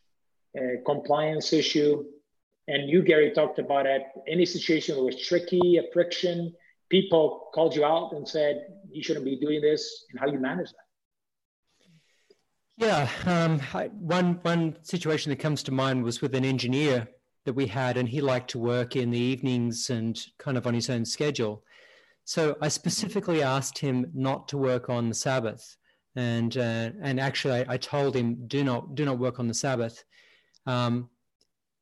uh, compliance issue. And you, Gary, talked about it. Any situation that was tricky, a friction, people called you out and said you shouldn't be doing this, and how you manage that. Yeah, um, I, one one situation that comes to mind was with an engineer that we had, and he liked to work in the evenings and kind of on his own schedule. So I specifically asked him not to work on the Sabbath, and uh, and actually I, I, told him do not do not work on the Sabbath. Um,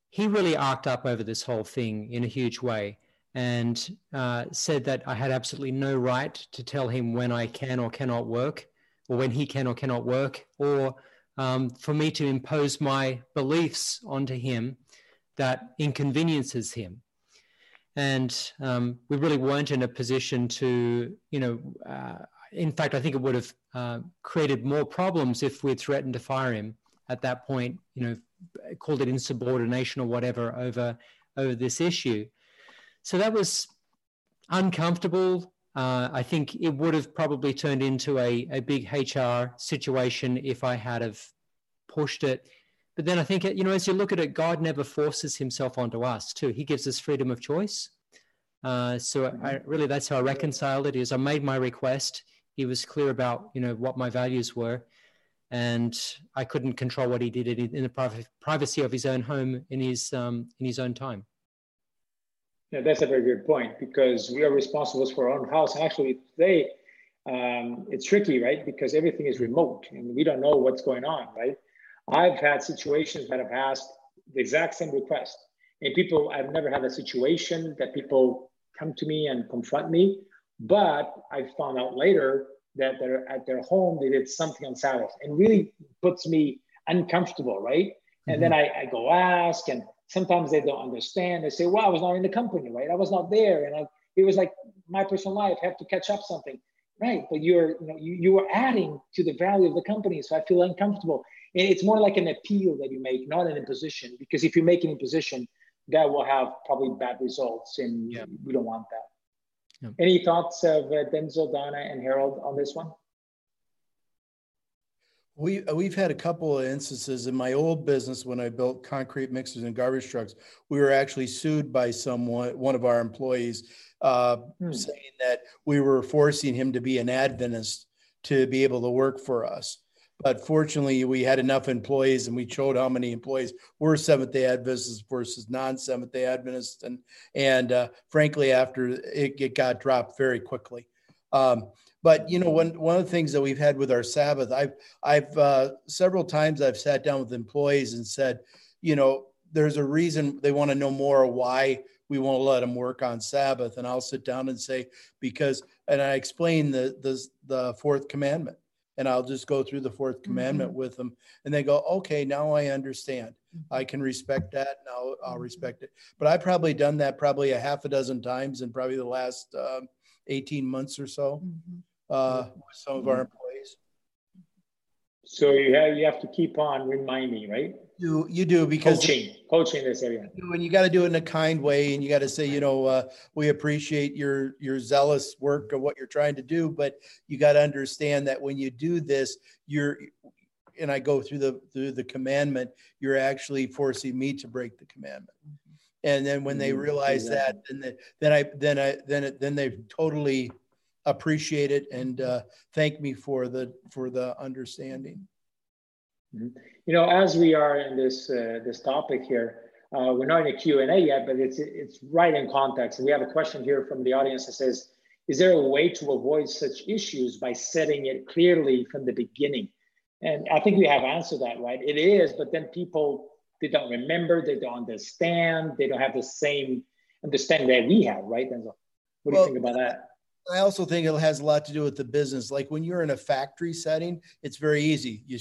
he really arced up over this whole thing in a huge way and uh, said that I had absolutely no right to tell him when I can or cannot work, or when he can or cannot work, or um, for me to impose my beliefs onto him that inconveniences him. And um, we really weren't in a position to, you know, uh, in fact, I think it would have uh, created more problems if we'd threatened to fire him at that point, you know, called it insubordination or whatever over over this issue. So that was uncomfortable. Uh, I think it would have probably turned into a, a big HR situation if I had have pushed it. But then I think, you know, as you look at it, God never forces himself onto us too. He gives us freedom of choice. Uh, so I, really, that's how I reconciled it is I made my request. He was clear about, you know, what my values were and I couldn't control what he did in the privacy of his own home in his um, in his own time. Yeah, that's a very good point because we are responsible for our own house. And Actually, today um, it's tricky, right? Because everything is remote and we don't know what's going on, right? I've had situations that have asked the exact same request, and people I've never had a situation that people come to me and confront me, but I found out later that they're at their home, they did something on Sabbath and really puts me uncomfortable, right? Mm-hmm. And then I, I, go ask, and sometimes they don't understand. They say, well, I was not in the company, right? I was not there. And I, it was like my personal life, I have to catch up something. Right. But you're, you know, you, you are adding to the value of the company. So I feel uncomfortable. And it's more like an appeal that you make, not an imposition. Because if you make an imposition, that will have probably bad results. And yeah. we don't want that. Yeah. Any thoughts of uh, Denzil, Donna, and Harold on this one? We, we've had a couple of instances in my old business when I built concrete mixers and garbage trucks. We were actually sued by someone, one of our employees, uh, hmm. saying that we were forcing him to be an Adventist to be able to work for us. but fortunately, we had enough employees, and we showed how many employees were Seventh Day Adventists versus non-Seventh Day Adventists, and and uh, frankly, after it, it got dropped very quickly. Um, but you know, one one of the things that we've had with our Sabbath, I've I've uh, several times I've sat down with employees and said, you know, there's a reason they want to know more why we won't let them work on Sabbath, and I'll sit down and say because, and I explain the the the fourth commandment, and I'll just go through the 4th commandment mm-hmm. with them, and they go, okay, now I understand. Mm-hmm. I can respect that, and I'll I'll respect it. But I've probably done that probably a half a dozen times in probably the last uh, 18 months or so. Mm-hmm uh, with some of our employees. So you have you have to keep on reminding, right? You you do because coaching coaching this area. And you got to do it in a kind way, and you got to say, you know, uh, we appreciate your your zealous work of what you're trying to do, but you got to understand that when you do this, you're and I go through the through the commandment, you're actually forcing me to break the commandment. And then when they mm-hmm. realize that, then they, then I then I then then they've totally appreciate it and uh, thank me for the for the understanding. Mm-hmm. You know, as we are in this uh, this topic here, uh, we're not in a Q and A yet, but it's it's right in context. And we have a question here from the audience that says, "Is there a way to avoid such issues by setting it clearly from the beginning?" And I think we have answered that, right? It is, but then people they don't remember, they don't understand, they don't have the same understanding that we have, right? And so, what do well, you think about that? I also think it has a lot to do with the business. Like when you're in a factory setting, it's very easy. You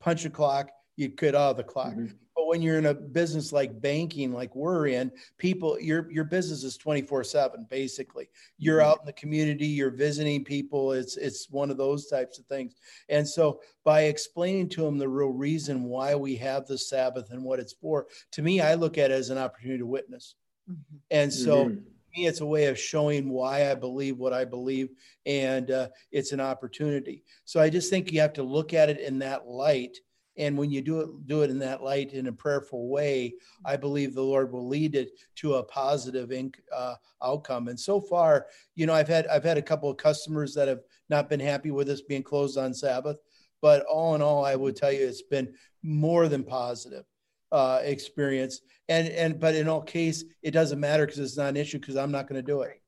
punch a clock, you cut out the clock. Mm-hmm. But when you're in a business like banking, like we're in, people, your your business is 24/7 basically. You're mm-hmm. out in the community, you're visiting people. It's it's one of those types of things. And so by explaining to them the real reason why we have the Sabbath and what it's for, to me, I look at it as an opportunity to witness. Mm-hmm. And so mm-hmm me, it's a way of showing why I believe what I believe, and uh, it's an opportunity. So I just think you have to look at it in that light. And when you do it, do it in that light in a prayerful way, I believe the Lord will lead it to a positive inc- uh, outcome. And so far, you know, I've had I've had a couple of customers that have not been happy with us being closed on Sabbath, but all in all, I would tell you it's been more than positive uh, experience. And and but in all case, it doesn't matter because it's not an issue because I'm not going to do it.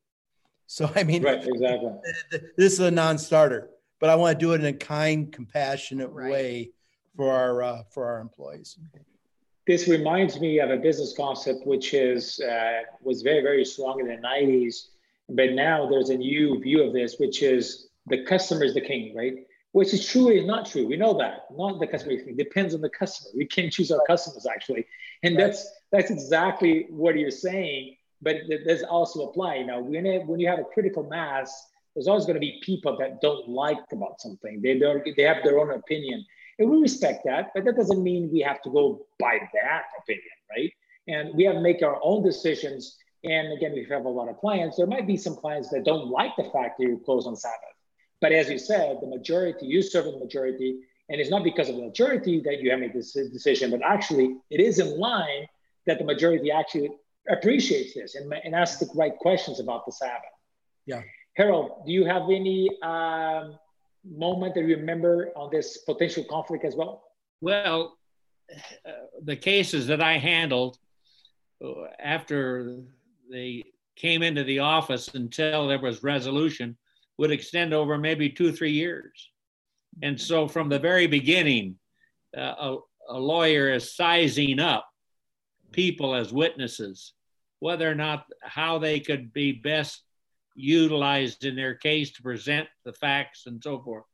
So I mean, right, exactly. This is a non-starter, but I want to do it in a kind, compassionate right. way for our uh, for our employees. This reminds me of a business concept which is uh, was very very strong in the 90s, but now there's a new view of this, which is the customer is the king, right? Which is true is not true. We know that. Not the customer. It depends on the customer. We can't choose our customers actually, and right. that's that's exactly what you're saying. But there's also apply. You know, when it, when you have a critical mass, there's always going to be people that don't like about something. They don't. They have their own opinion, and we respect that. But that doesn't mean we have to go by that opinion, right? And we have to make our own decisions. And again, we have a lot of clients. There might be some clients that don't like the fact that you close on Sabbath but as you said, the majority, you serve the majority, and it's not because of the majority that you have made this decision, but actually it is in line that the majority actually appreciates this and, and asks the right questions about the Sabbath. Yeah. Harold, do you have any um, moment that you remember on this potential conflict as well? Well, uh, the cases that I handled uh, after they came into the office until there was resolution would extend over maybe two, three years. And so from the very beginning, uh, a, a lawyer is sizing up people as witnesses, whether or not how they could be best utilized in their case to present the facts and so forth,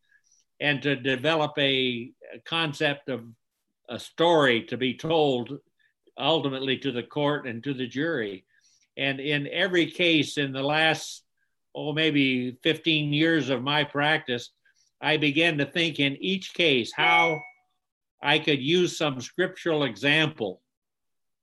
and to develop a, a concept of a story to be told ultimately to the court and to the jury. And in every case in the last oh, maybe 15 years of my practice, I began to think in each case how I could use some scriptural example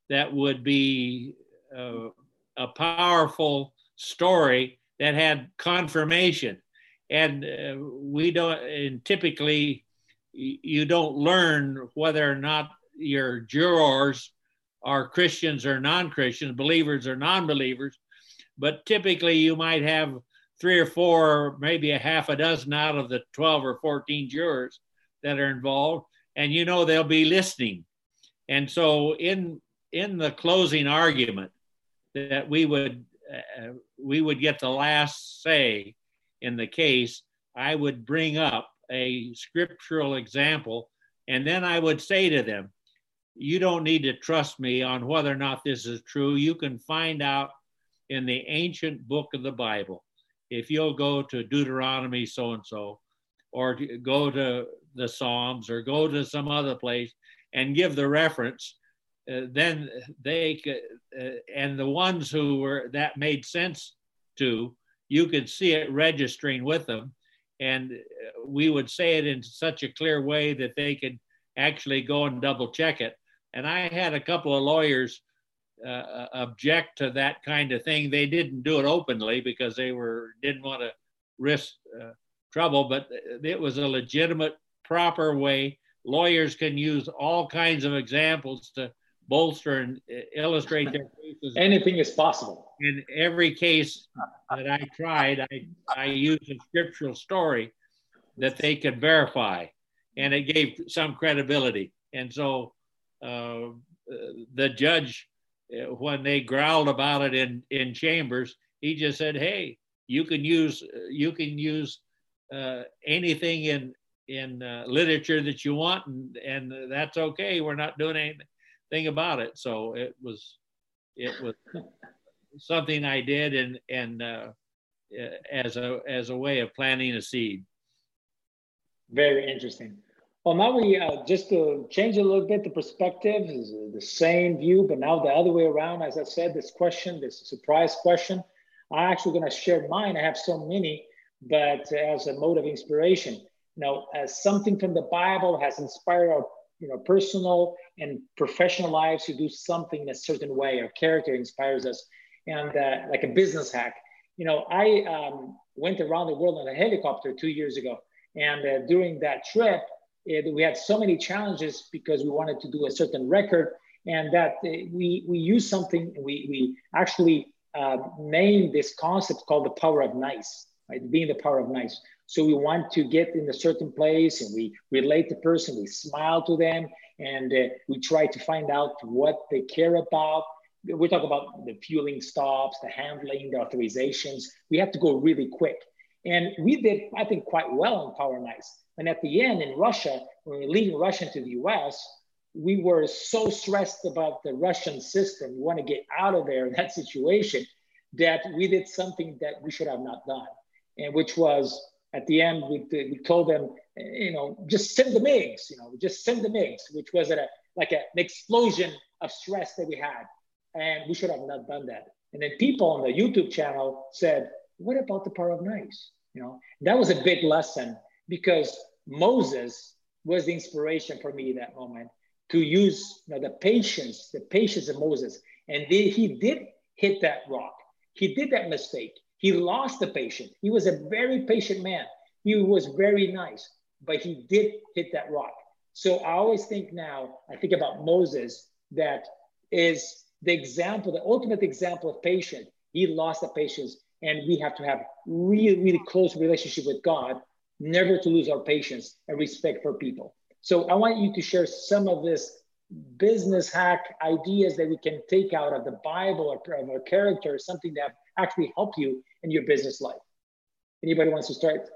that would be uh, a powerful story that had confirmation. And uh, we don't, and typically, you don't learn whether or not your jurors are Christians or non Christians, believers or non believers, but typically you might have three or four, maybe a half a dozen out of the 12 or 14 jurors that are involved, and you know they'll be listening. And so in in the closing argument that we would uh, we would get the last say in the case, I would bring up a scriptural example, and then I would say to them, "You don't need to trust me on whether or not this is true. You can find out in the ancient book of the Bible. If you'll go to Deuteronomy so and so, or go to the Psalms, or go to some other place and give the reference." Uh, then they uh, and the ones who were that made sense to you could see it registering with them and uh, we would say it in such a clear way that they could actually go and double check it and i had a couple of lawyers uh, object to that kind of thing they didn't do it openly because they were didn't want to risk uh, trouble but it was a legitimate proper way lawyers can use all kinds of examples to bolster and illustrate their cases. Anything is possible. In every case that I tried, I, I used a scriptural story that they could verify, and it gave some credibility. And so uh, the judge, when they growled about it in, in chambers, he just said, "Hey, you can use you can use uh, anything in in uh, literature that you want, and, and that's okay. We're not doing anything." about it. So it was, it was something I did and, and uh, as a, as a way of planting a seed. Very interesting. Well, now we uh, just to change a little bit the perspective the same view, but now the other way around. As I said, this question, this surprise question, I'm actually going to share mine. I have so many, but as a mode of inspiration, you know, as something from the Bible has inspired our you know, personal and professional lives to do something in a certain way. Our character inspires us, and uh, like a business hack. You know, I um, went around the world on a helicopter two years ago, and uh, during that trip, it, we had so many challenges because we wanted to do a certain record, and that uh, we we used something. We we actually uh, named this concept called the power of nice, right? Being the power of nice. So we want to get in a certain place and we relate the person, we smile to them, and uh, we try to find out what they care about. We talk about the fueling stops, the handling, the authorizations. We have to go really quick. And we did, I think, quite well on Power Nice. And at the end in Russia, when we were leaving Russia to the US, we were so stressed about the Russian system, we want to get out of there that situation, that we did something that we should have not done, and which was at the end, we, we told them, you know, just send the MiGs, you know, just send the MiGs, which was a, like a, an explosion of stress that we had. And we should have not done that. And then people on the YouTube channel said, what about the power of nice? You know, that was a big lesson because Moses was the inspiration for me that moment to use you know, the patience, the patience of Moses. And he did hit that rock. He did that mistake. He lost the patient. He was a very patient man. He was very nice, but he did hit that rock. So I always think now, I think about Moses, that is the example, the ultimate example of patience. He lost the patience, and we have to have really, really close relationship with God, never to lose our patience and respect for people. So I want you to share some of this business hack ideas that we can take out of the Bible or of a character, something that actually help you in your business life. Anybody wants to start?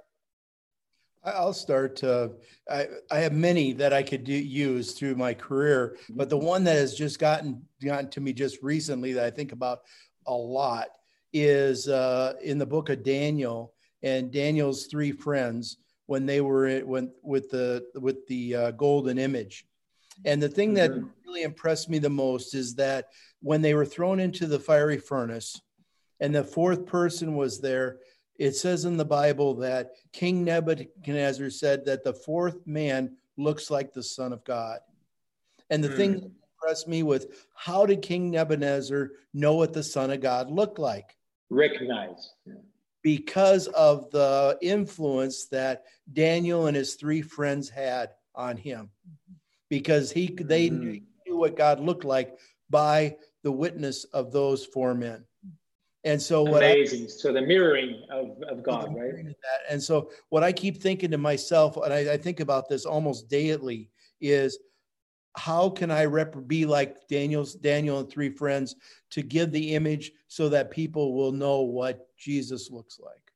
I'll start. Uh, I, I have many that I could do, use through my career, but the one that has just gotten gotten to me just recently that I think about a lot is uh, in the book of Daniel and Daniel's three friends when they were in, when with the with the uh, golden image. And the thing that mm-hmm. really impressed me the most is that when they were thrown into the fiery furnace, and the fourth person was there. It says in the Bible that King Nebuchadnezzar said that the fourth man looks like the Son of God. And the mm. thing that impressed me with how did King Nebuchadnezzar know what the Son of God looked like? Recognize. Because of the influence that Daniel and his three friends had on him. Because he they mm. knew what God looked like by the witness of those four men. And so what amazing. I, so the mirroring of, of God, right? And so what I keep thinking to myself, and I, I think about this almost daily, is how can I rep- be like Daniel's Daniel and three friends to give the image so that people will know what Jesus looks like?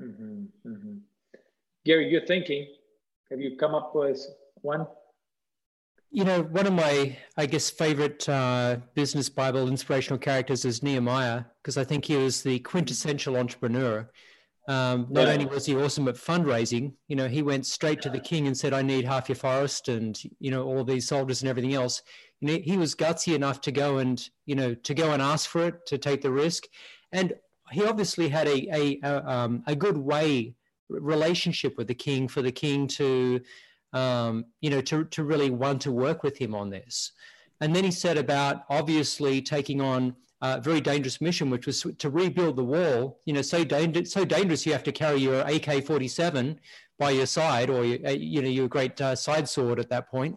Mm-hmm, mm-hmm. Gary, you're thinking. Have you come up with one? You know, one of my, I guess, favorite uh, business Bible inspirational characters is Nehemiah, because I think he was the quintessential entrepreneur. Um, not yeah. only was he awesome at fundraising, you know, he went straight to the king and said, "I need half your forest and you know all these soldiers and everything else." You know, he was gutsy enough to go and you know to go and ask for it, to take the risk, and he obviously had a a a, um, a good way relationship with the king for the king to um, you know, to, to really want to work with him on this. And then he said about obviously taking on a very dangerous mission, which was to rebuild the wall. You know, so, dangerous, so dangerous you have to carry your AK-47 by your side, or you, uh, you know, your great uh, side sword at that point,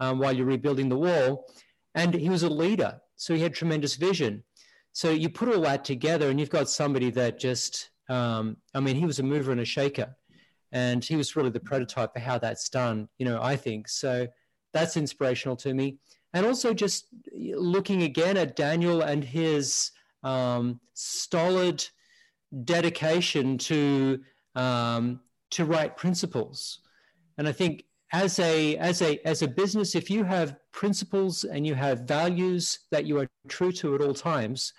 um, while you're rebuilding the wall. And he was a leader, so he had tremendous vision. So you put all that together, and you've got somebody that just, um, I mean, he was a mover and a shaker and he was really the prototype for how that's done you know i think so that's inspirational to me and also just looking again at daniel and his um, stolid dedication to um, to right principles and i think as a as a as a business if you have principles and you have values that you are true to at all times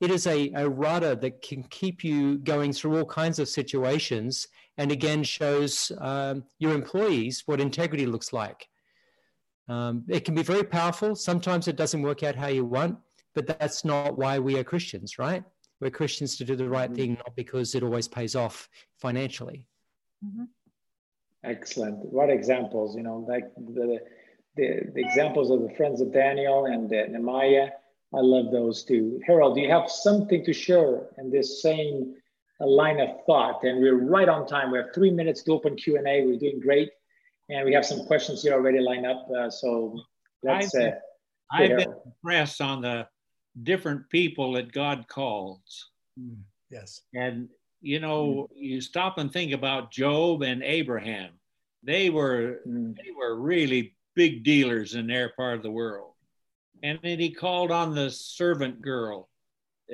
it is a, a rudder that can keep you going through all kinds of situations and again shows um, your employees what integrity looks like. Um, it can be very powerful. Sometimes it doesn't work out how you want, but that's not why we are Christians, right? We're Christians to do the right mm-hmm. thing, not because it always pays off financially. Mm-hmm. Excellent. What examples? You know, like the, the, the examples of the friends of Daniel and uh, Nehemiah. I love those too. Harold, do you have something to share in this same line of thought. And we're right on time. We have three minutes to open Q&A. We're doing great. And we have some questions here already lined up. Uh, so let's... I've, been, uh, I've been impressed on the different people that God calls. Mm, yes. And, you know, mm. you stop and think about Job and Abraham. They were, mm. they were really big dealers in their part of the world. And then he called on the servant girl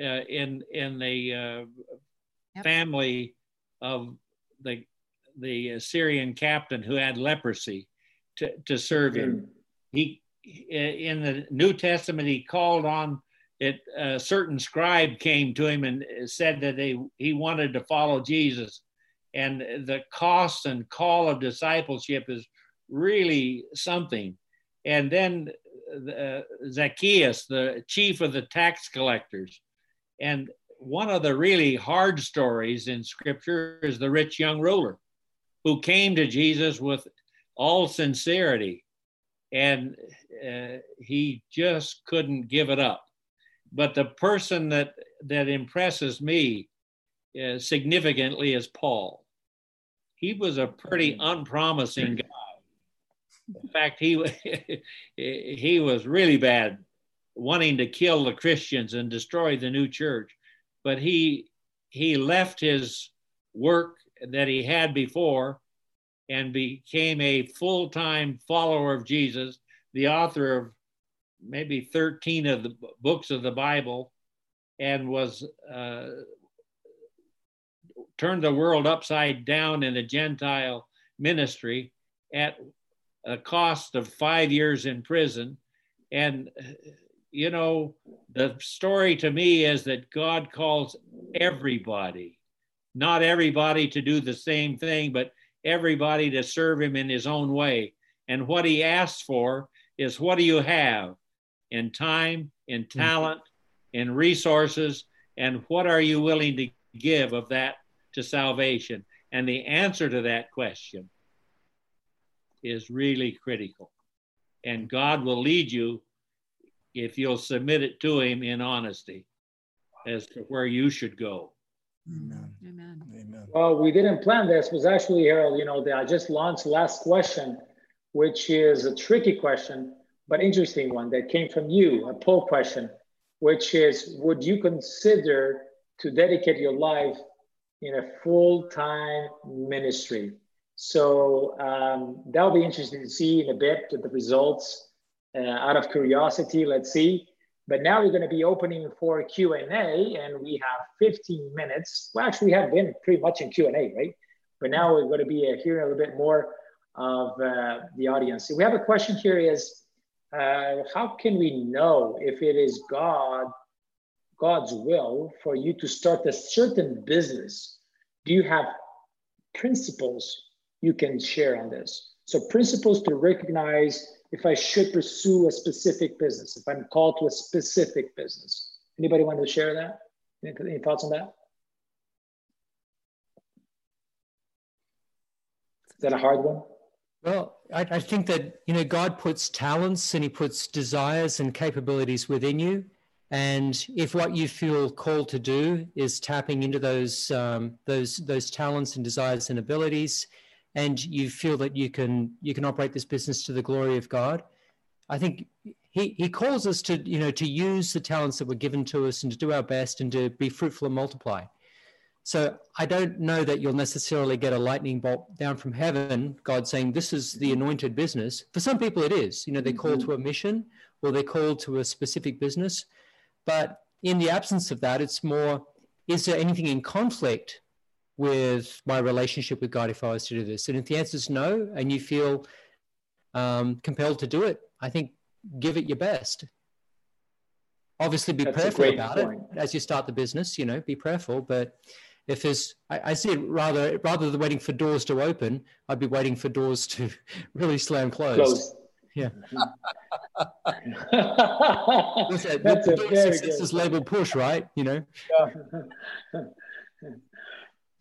uh, in in the uh, yep. family of the the Assyrian captain who had leprosy to, to serve him. Mm-hmm. He in the New Testament he called on it. A certain scribe came to him and said that he he wanted to follow Jesus, and the cost and call of discipleship is really something. And then uh, Zacchaeus, the chief of the tax collectors, and one of the really hard stories in scripture is the rich young ruler who came to Jesus with all sincerity and uh, he just couldn't give it up. But the person that, that impresses me uh, significantly is Paul. He was a pretty mm. unpromising guy. In fact, he, he was really bad, wanting to kill the Christians and destroy the new church but he he left his work that he had before and became a full-time follower of Jesus, the author of maybe 13 of the books of the Bible, and was uh, turned the world upside down in a Gentile ministry at a cost of five years in prison. And you know, the story to me is that God calls everybody, not everybody to do the same thing, but everybody to serve him in his own way. And what he asks for is what do you have in time, in mm-hmm. talent, in resources, and what are you willing to give of that to salvation? And the answer to that question is really critical. And God will lead you if you'll submit it to him in honesty as to where you should go. Amen. Amen. Amen. Well, we didn't plan this. It was actually Harold. You know, that I just launched last question, which is a tricky question, but interesting one that came from you, a poll question. which is would you consider to dedicate your life in a full-time ministry? So um, that'll be interesting to see in a bit the results. Uh, out of curiosity, let's see. But now we're going to be opening for Q and we have 15 minutes. Well, actually, we have been pretty much in Q and A, right? But now we're going to be uh, hearing a little bit more of uh, the audience. We have a question here: Is uh, how can we know if it is God, God's will for you to start a certain business? Do you have principles you can share on this? So principles to recognize if I should pursue a specific business, if I'm called to a specific business. Anybody want to share that? Any, any thoughts on that? Is that a hard one? Well, I, I, think that you know God puts talents and He puts desires and capabilities within you, and if what you feel called to do is tapping into those um, those those talents and desires and abilities, and you feel that you can you can operate this business to the glory of God, I think He He calls us to you know to use the talents that were given to us and to do our best and to be fruitful and multiply. So I don't know that you'll necessarily get a lightning bolt down from heaven, God saying, This is the anointed business. For some people, it is. You know, they're called to a mission or they're called to a specific business. But in the absence of that, it's more, is there anything in conflict with my relationship with God if I was to do this? And if the answer is no, and you feel um, compelled to do it, I think give it your best. Obviously, be That's prayerful about point. it as you start the business. You know, be prayerful, but if there's I, I, see it rather rather than waiting for doors to open i'd be waiting for doors to really slam closed Close. yeah that's, a, very good. is labeled push right you know yeah.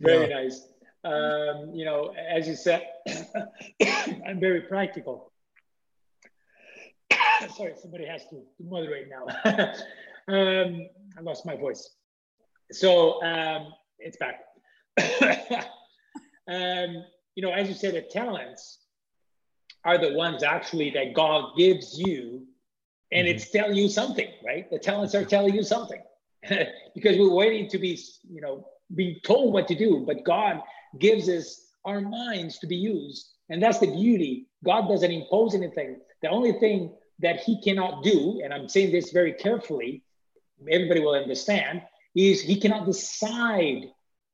very yeah. nice um, you know as you said i'm very practical sorry somebody has to moderate now um, i lost my voice so um, it's back. um, you know, as you said, the talents are the ones actually that God gives you, and mm-hmm. it's telling you something, right? The talents are telling you something because we're waiting to be, you know, being told what to do, but God gives us our minds to be used, and that's the beauty. God doesn't impose anything. The only thing that He cannot do, and I'm saying this very carefully, everybody will understand, is he cannot decide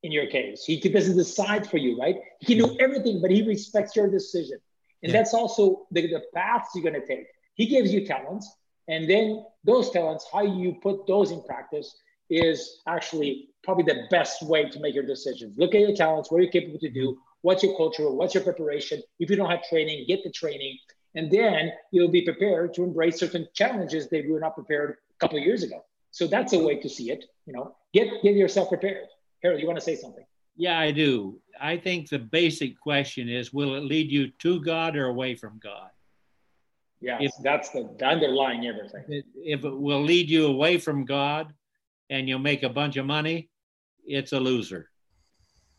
in your case. He doesn't decide for you, right? He can do everything, but he respects your decision. And yeah. that's also the, the paths you're going to take. He gives you talents, and then those talents, how you put those in practice is actually probably the best way to make your decisions. Look at your talents, what you're capable to do, what's your culture, what's your preparation. If you don't have training, get the training, and then you'll be prepared to embrace certain challenges that you were not prepared a couple of years ago. So that's a way to see it. You know, get get yourself prepared. Harold, you want to say something? Yeah, I do. I think the basic question is: Will it lead you to God or away from God? Yeah, if, that's the, the underlying everything. If it will lead you away from God, and you'll make a bunch of money, it's a loser.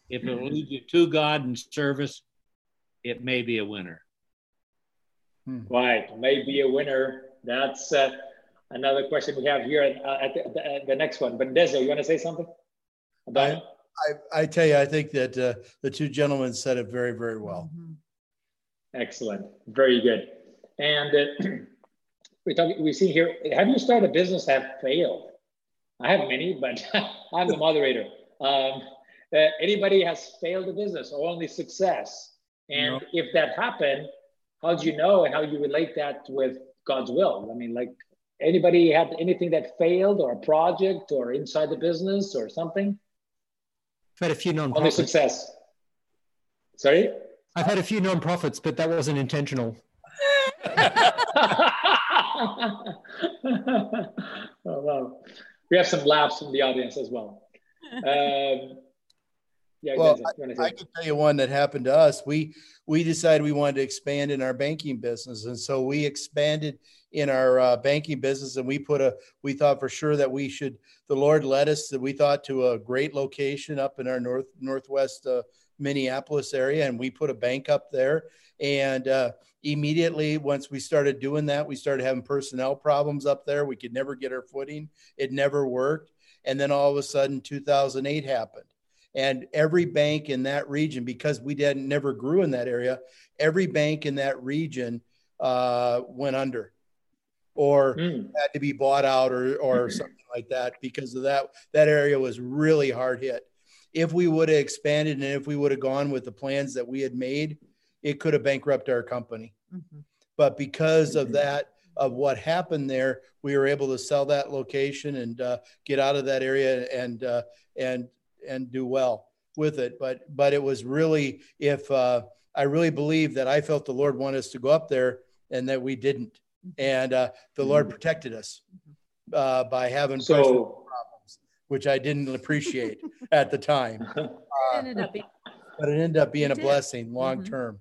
If it will lead you to God and service, it may be a winner. Hmm. Right, may be a winner. That's. Uh, another question we have here at, uh, at, the, the, the, next one. But Desi, you want to say something about I, it? I, I tell you, I think that uh, the two gentlemen said it very, very well. Mm-hmm. Excellent. Very good. And uh, we talk, we see here, have you started a business that failed? I have many, but I'm the moderator. Um, uh, anybody has failed a business or only success? And no. if that happened, how do you know and how do you relate that with God's will? I mean, like Anybody had anything that failed or a project or inside the business or something? I've had a few non-profits. Only success. Sorry? I've had a few non-profits, but that wasn't intentional. oh, wow. We have some laughs from the audience as well. Um, Yeah, Well, Denzil, you wanna say? I can tell you one that happened to us. We we decided we wanted to expand in our banking business, and so we expanded in our uh, banking business, and we put a. We thought for sure that we should. The Lord led us. That we thought to a great location up in our north northwest uh, Minneapolis area, and we put a bank up there. And uh, immediately, once we started doing that, we started having personnel problems up there. We could never get our footing. It never worked. And then all of a sudden, 2008 happened and every bank in that region because we didn't never grew in that area every bank in that region uh, went under or Mm, had to be bought out or or something like that because of that that area was really hard hit if we would have expanded and if we would have gone with the plans that we had made it could have bankrupted our company. Mhm. but because of Mhm. that of what happened there we were able to sell that location and uh, get out of that area and uh, and and do well with it. But but it was really if uh, i really believe that i felt the lord wanted us to go up there and that we didn't. And uh, the lord protected us uh, by having So, problems which i didn't appreciate at the time. It ended up being- but it ended up being a blessing long term.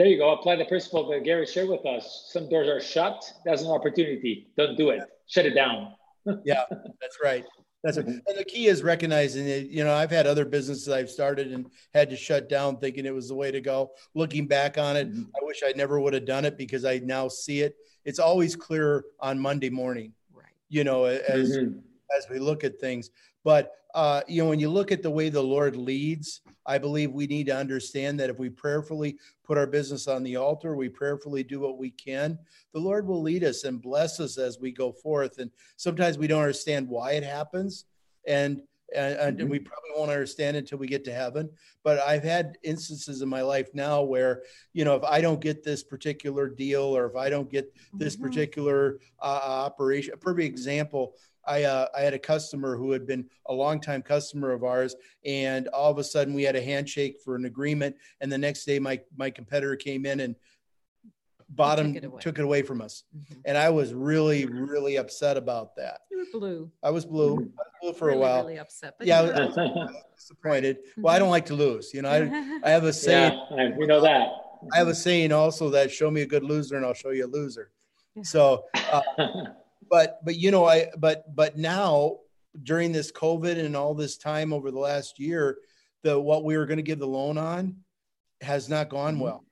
There you go. Apply the principle that Gary shared with us. Some doors are shut. That's an opportunity. Don't do it. Shut it down. Yeah, that's right. That's it. And the key is recognizing that, you know, I've had other businesses I've started and had to shut down thinking it was the way to go. Looking back on it, Mhm. I wish I never would have done it because I now see it. It's always clear on Monday morning, Right. you know, as Mhm. as we look at things. But uh, you know, when you look at the way the Lord leads, I believe we need to understand that if we prayerfully put our business on the altar, we prayerfully do what we can, the Lord will lead us and bless us as we go forth. And sometimes we don't understand why it happens, and and, and we probably won't understand until we get to heaven. But I've had instances in my life now where you know if I don't get this particular deal or if I don't get this Mhm. particular uh, operation. A perfect example. I uh, I had a customer who had been a longtime customer of ours, and all of a sudden we had a handshake for an agreement, and the next day my my competitor came in and bottom it away. took it away from us, Mhm. and I was really really upset about that. You were blue. I was blue, Mhm. I was blue for really, a while, Really upset. But Yeah, you were- disappointed. Well, I don't like to lose, you know. I, I have a saying. yeah, we know that. I have a saying also that show me a good loser and I'll show you a loser. Yeah. So, uh, but but you know I but but now during this COVID and all this time over the last year, the what we were going to give the loan on has not gone Mhm. well.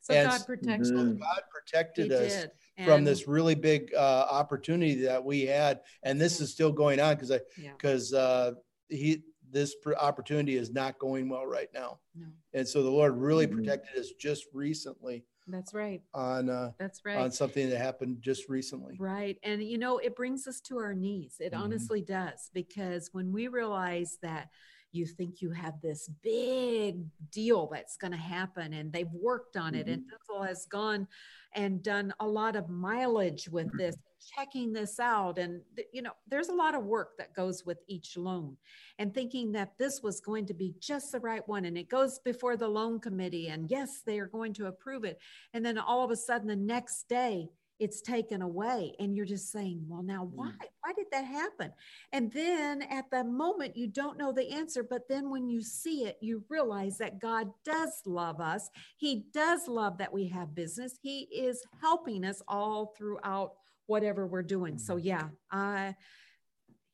so and God protects Mhm. us. God He protected us did. from And- this really big uh, opportunity that we had, and this is still going on because I Yeah. because uh, he this opportunity is not going well right now, No, and so the Lord really Mhm. protected us just recently that's right. on uh, That's right on something that happened just recently. Right. And, you know, it brings us to our knees. It Mhm. honestly does. Because when we realize that you think you have this big deal that's going to happen and they've worked on it, and Denzil has gone and done a lot of mileage with this, checking this out. And, you know, there's a lot of work that goes with each loan and thinking that this was going to be just the right one. And it goes before the loan committee, and yes, they are going to approve it. And then all of a sudden, the next day, it's taken away and you're just saying well now mm. why why did that happen and then at the moment you don't know the answer but then when you see it you realize that god does love us he does love that we have business he is helping us all throughout whatever we're doing so yeah i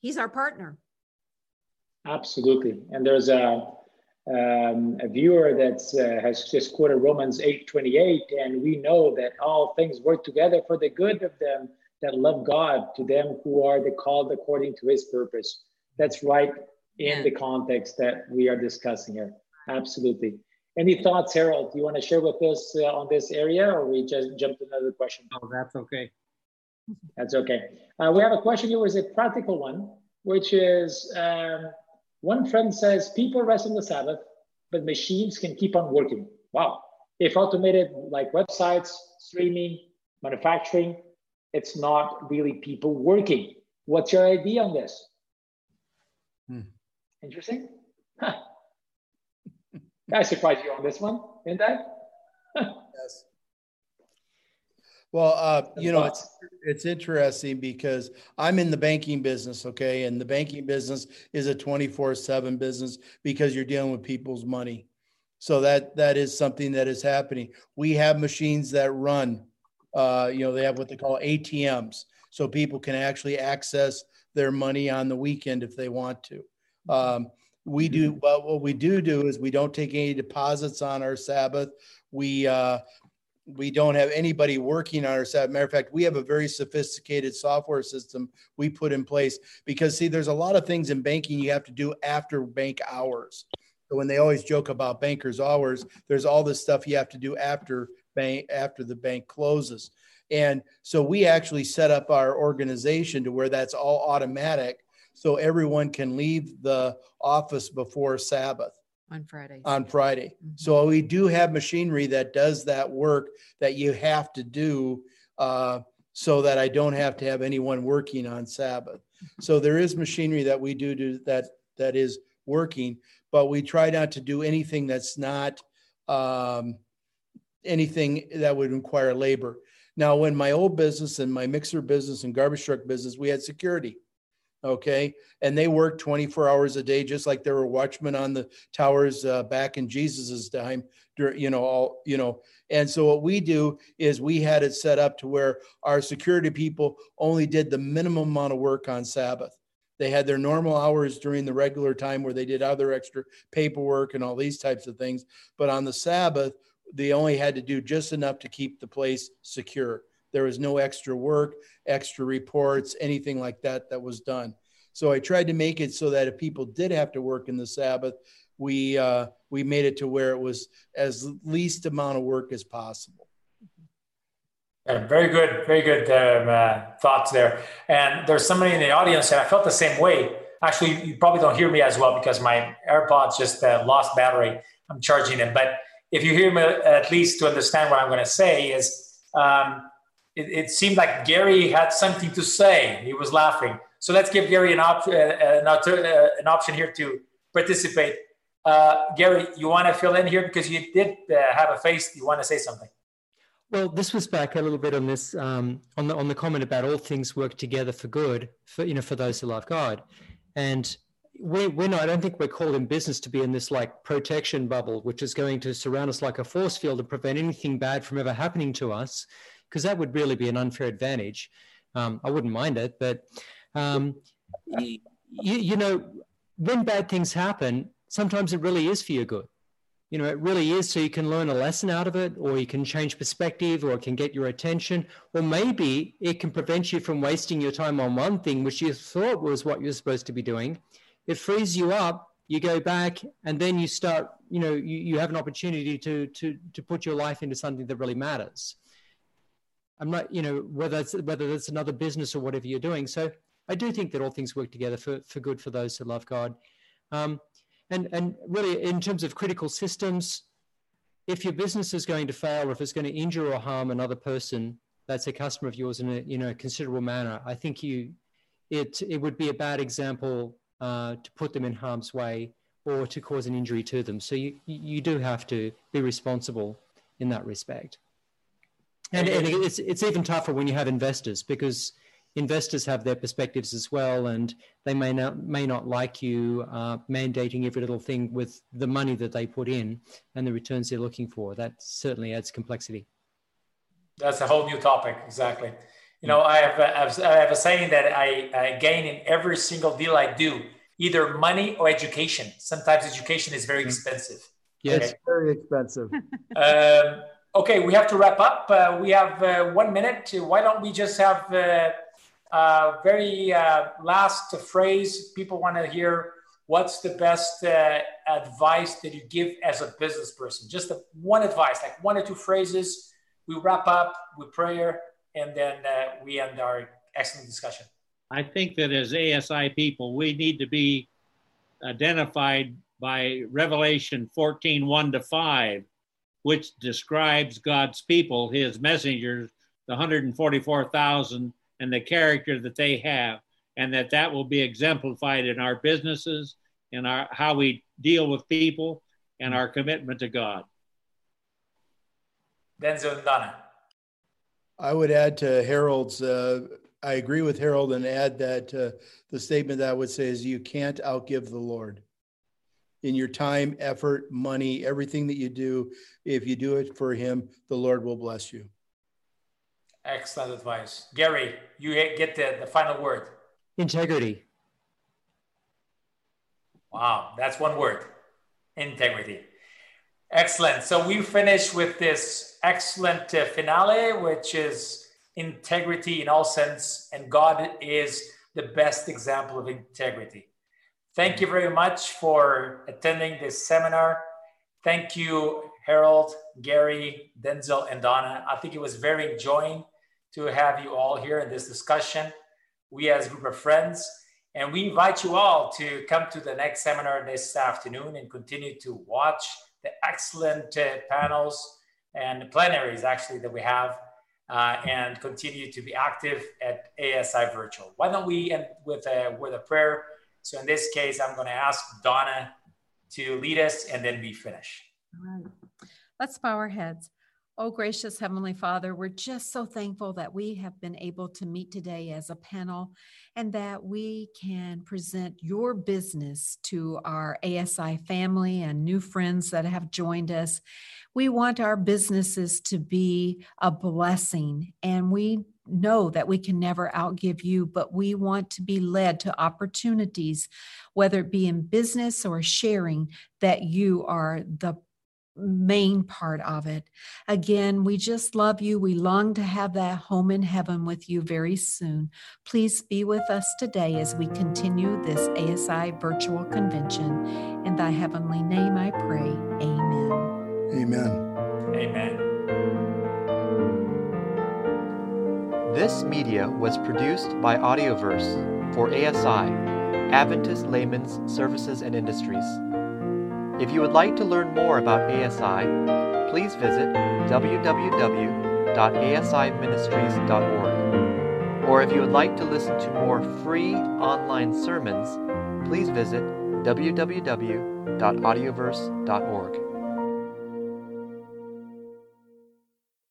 he's our partner Absolutely. And there's a, um, a viewer that uh, has just quoted Romans 8:28, and we know that all things work together for the good of them that love God, to them who are the called according to His purpose. That's right in Yeah. the context that we are discussing here. Absolutely. Any thoughts, Harold? Do you want to share with us uh, on this area, or we just jump to another question? Oh, that's okay. That's okay. Uh, we have a question here, is a practical one, which is um, one friend says people rest on the Sabbath, but machines can keep on working. Wow. If automated like websites, streaming, manufacturing, it's not really people working. What's your idea on this? Hmm. Interesting. Huh. I surprised you on this one, didn't I? Yes. Well, uh, you know, it's, it's interesting because I'm in the banking business, okay? And the banking business is a 24 seven business because you're dealing with people's money. So that, that is something that is happening. We have machines that run, uh, you know, they have what they call ATMs. So people can actually access their money on the weekend if they want to. Um, we do, but what we do do is we don't take any deposits on our Sabbath. We, uh, we don't have anybody working on our side. Matter of fact, we have a very sophisticated software system we put in place because see, there's a lot of things in banking you have to do after bank hours. So when they always joke about bankers hours, there's all this stuff you have to do after bank after the bank closes. And so we actually set up our organization to where that's all automatic so everyone can leave the office before Sabbath on Friday. on Friday. Mhm. So we do have machinery that does that work that you have to do uh, so that I don't have to have anyone working on Sabbath. So there is machinery that we do do that that is working, but we try not to do anything that's not um, anything that would require labor. Now, when my old business and my mixer business and garbage truck business, we had security okay? And they worked 24 hours a day just like there were watchmen on the towers uh, back in jesus's time you know all you know? And so what we do is we had it set up to where our security people only did the minimum amount of work on sabbath. They had their normal hours during the regular time where they did other extra paperwork and all these types of things but on the sabbath they only had to do just enough to keep the place secure there was no extra work, extra reports, anything like that that was done. So I tried to make it so that if people did have to work in the Sabbath, we uh, we made it to where it was as least amount of work as possible. Yeah, very good, very good um, uh, thoughts there. And there's somebody in the audience, and I felt the same way. Actually, you probably don't hear me as well because my AirPods just uh, lost battery. I'm charging them, but if you hear me at least to understand what I'm going to say is um, it, it, seemed like Gary had something to say. He was laughing. So let's give Gary an, op- uh, an, uh, an option here to participate. Uh, Gary, you want to fill in here because you did uh, have a face. You want to say something? Well, this was back a little bit on this um, on the on the comment about all things work together for good for you know for those who love God, and we, we're not, I don't think we're called in business to be in this like protection bubble, which is going to surround us like a force field to prevent anything bad from ever happening to us, because that would really be an unfair advantage. Um, I wouldn't mind it, but um, you, you know, when bad things happen, sometimes it really is for your good. You know, it really is so you can learn a lesson out of it, or you can change perspective, or it can get your attention, or maybe it can prevent you from wasting your time on one thing which you thought was what you're supposed to be doing it frees you up you go back and then you start you know you, you have an opportunity to to to put your life into something that really matters i'm not you know whether it's whether that's another business or whatever you're doing so i do think that all things work together for, for good for those who love god um, and and really in terms of critical systems if your business is going to fail or if it's going to injure or harm another person that's a customer of yours in a you know considerable manner i think you it it would be a bad example uh, to put them in harm's way or to cause an injury to them. So you, you do have to be responsible in that respect. And, and it's, it's even tougher when you have investors because investors have their perspectives as well, and they may not may not like you uh, mandating every little thing with the money that they put in and the returns they're looking for. That certainly adds complexity. That's a whole new topic, exactly. You know, I have, a, I have a saying that I, I gain in every single deal I do, either money or education. Sometimes education is very expensive. Yes, okay. very expensive. um, okay, we have to wrap up. Uh, we have uh, one minute. Why don't we just have uh, a very uh, last phrase? People want to hear what's the best uh, advice that you give as a business person? Just a, one advice, like one or two phrases. We wrap up with prayer and then uh, we end our excellent discussion. I think that as ASI people, we need to be identified by Revelation 14 1 to 5, which describes God's people, his messengers, the 144,000, and the character that they have, and that that will be exemplified in our businesses, in our how we deal with people, and our commitment to God. Denzil and Donna. I would add to Harold's, uh, I agree with Harold and add that uh, the statement that I would say is you can't outgive the Lord. In your time, effort, money, everything that you do, if you do it for Him, the Lord will bless you. Excellent advice. Gary, you get the, the final word. Integrity. Wow, that's one word integrity. Excellent. So we finish with this excellent uh, finale, which is integrity in all sense, and God is the best example of integrity. Thank you very much for attending this seminar. Thank you, Harold, Gary, Denzil, and Donna. I think it was very enjoying to have you all here in this discussion. We, as a group of friends, and we invite you all to come to the next seminar this afternoon and continue to watch the excellent uh, panels and plenaries actually that we have uh, and continue to be active at ASI Virtual. Why don't we end with a, with a prayer? So in this case, I'm going to ask Donna to lead us and then we finish. All right. Let's bow our heads. Oh, gracious Heavenly Father, we're just so thankful that we have been able to meet today as a panel and that we can present your business to our ASI family and new friends that have joined us. We want our businesses to be a blessing, and we know that we can never outgive you, but we want to be led to opportunities, whether it be in business or sharing, that you are the main part of it. Again, we just love you. We long to have that home in heaven with you very soon. Please be with us today as we continue this ASI virtual convention. In thy heavenly name I pray. Amen. Amen. Amen. This media was produced by Audioverse for ASI, Adventist Layman's Services and Industries. If you would like to learn more about ASI, please visit www.asiministries.org. Or if you would like to listen to more free online sermons, please visit www.audioverse.org.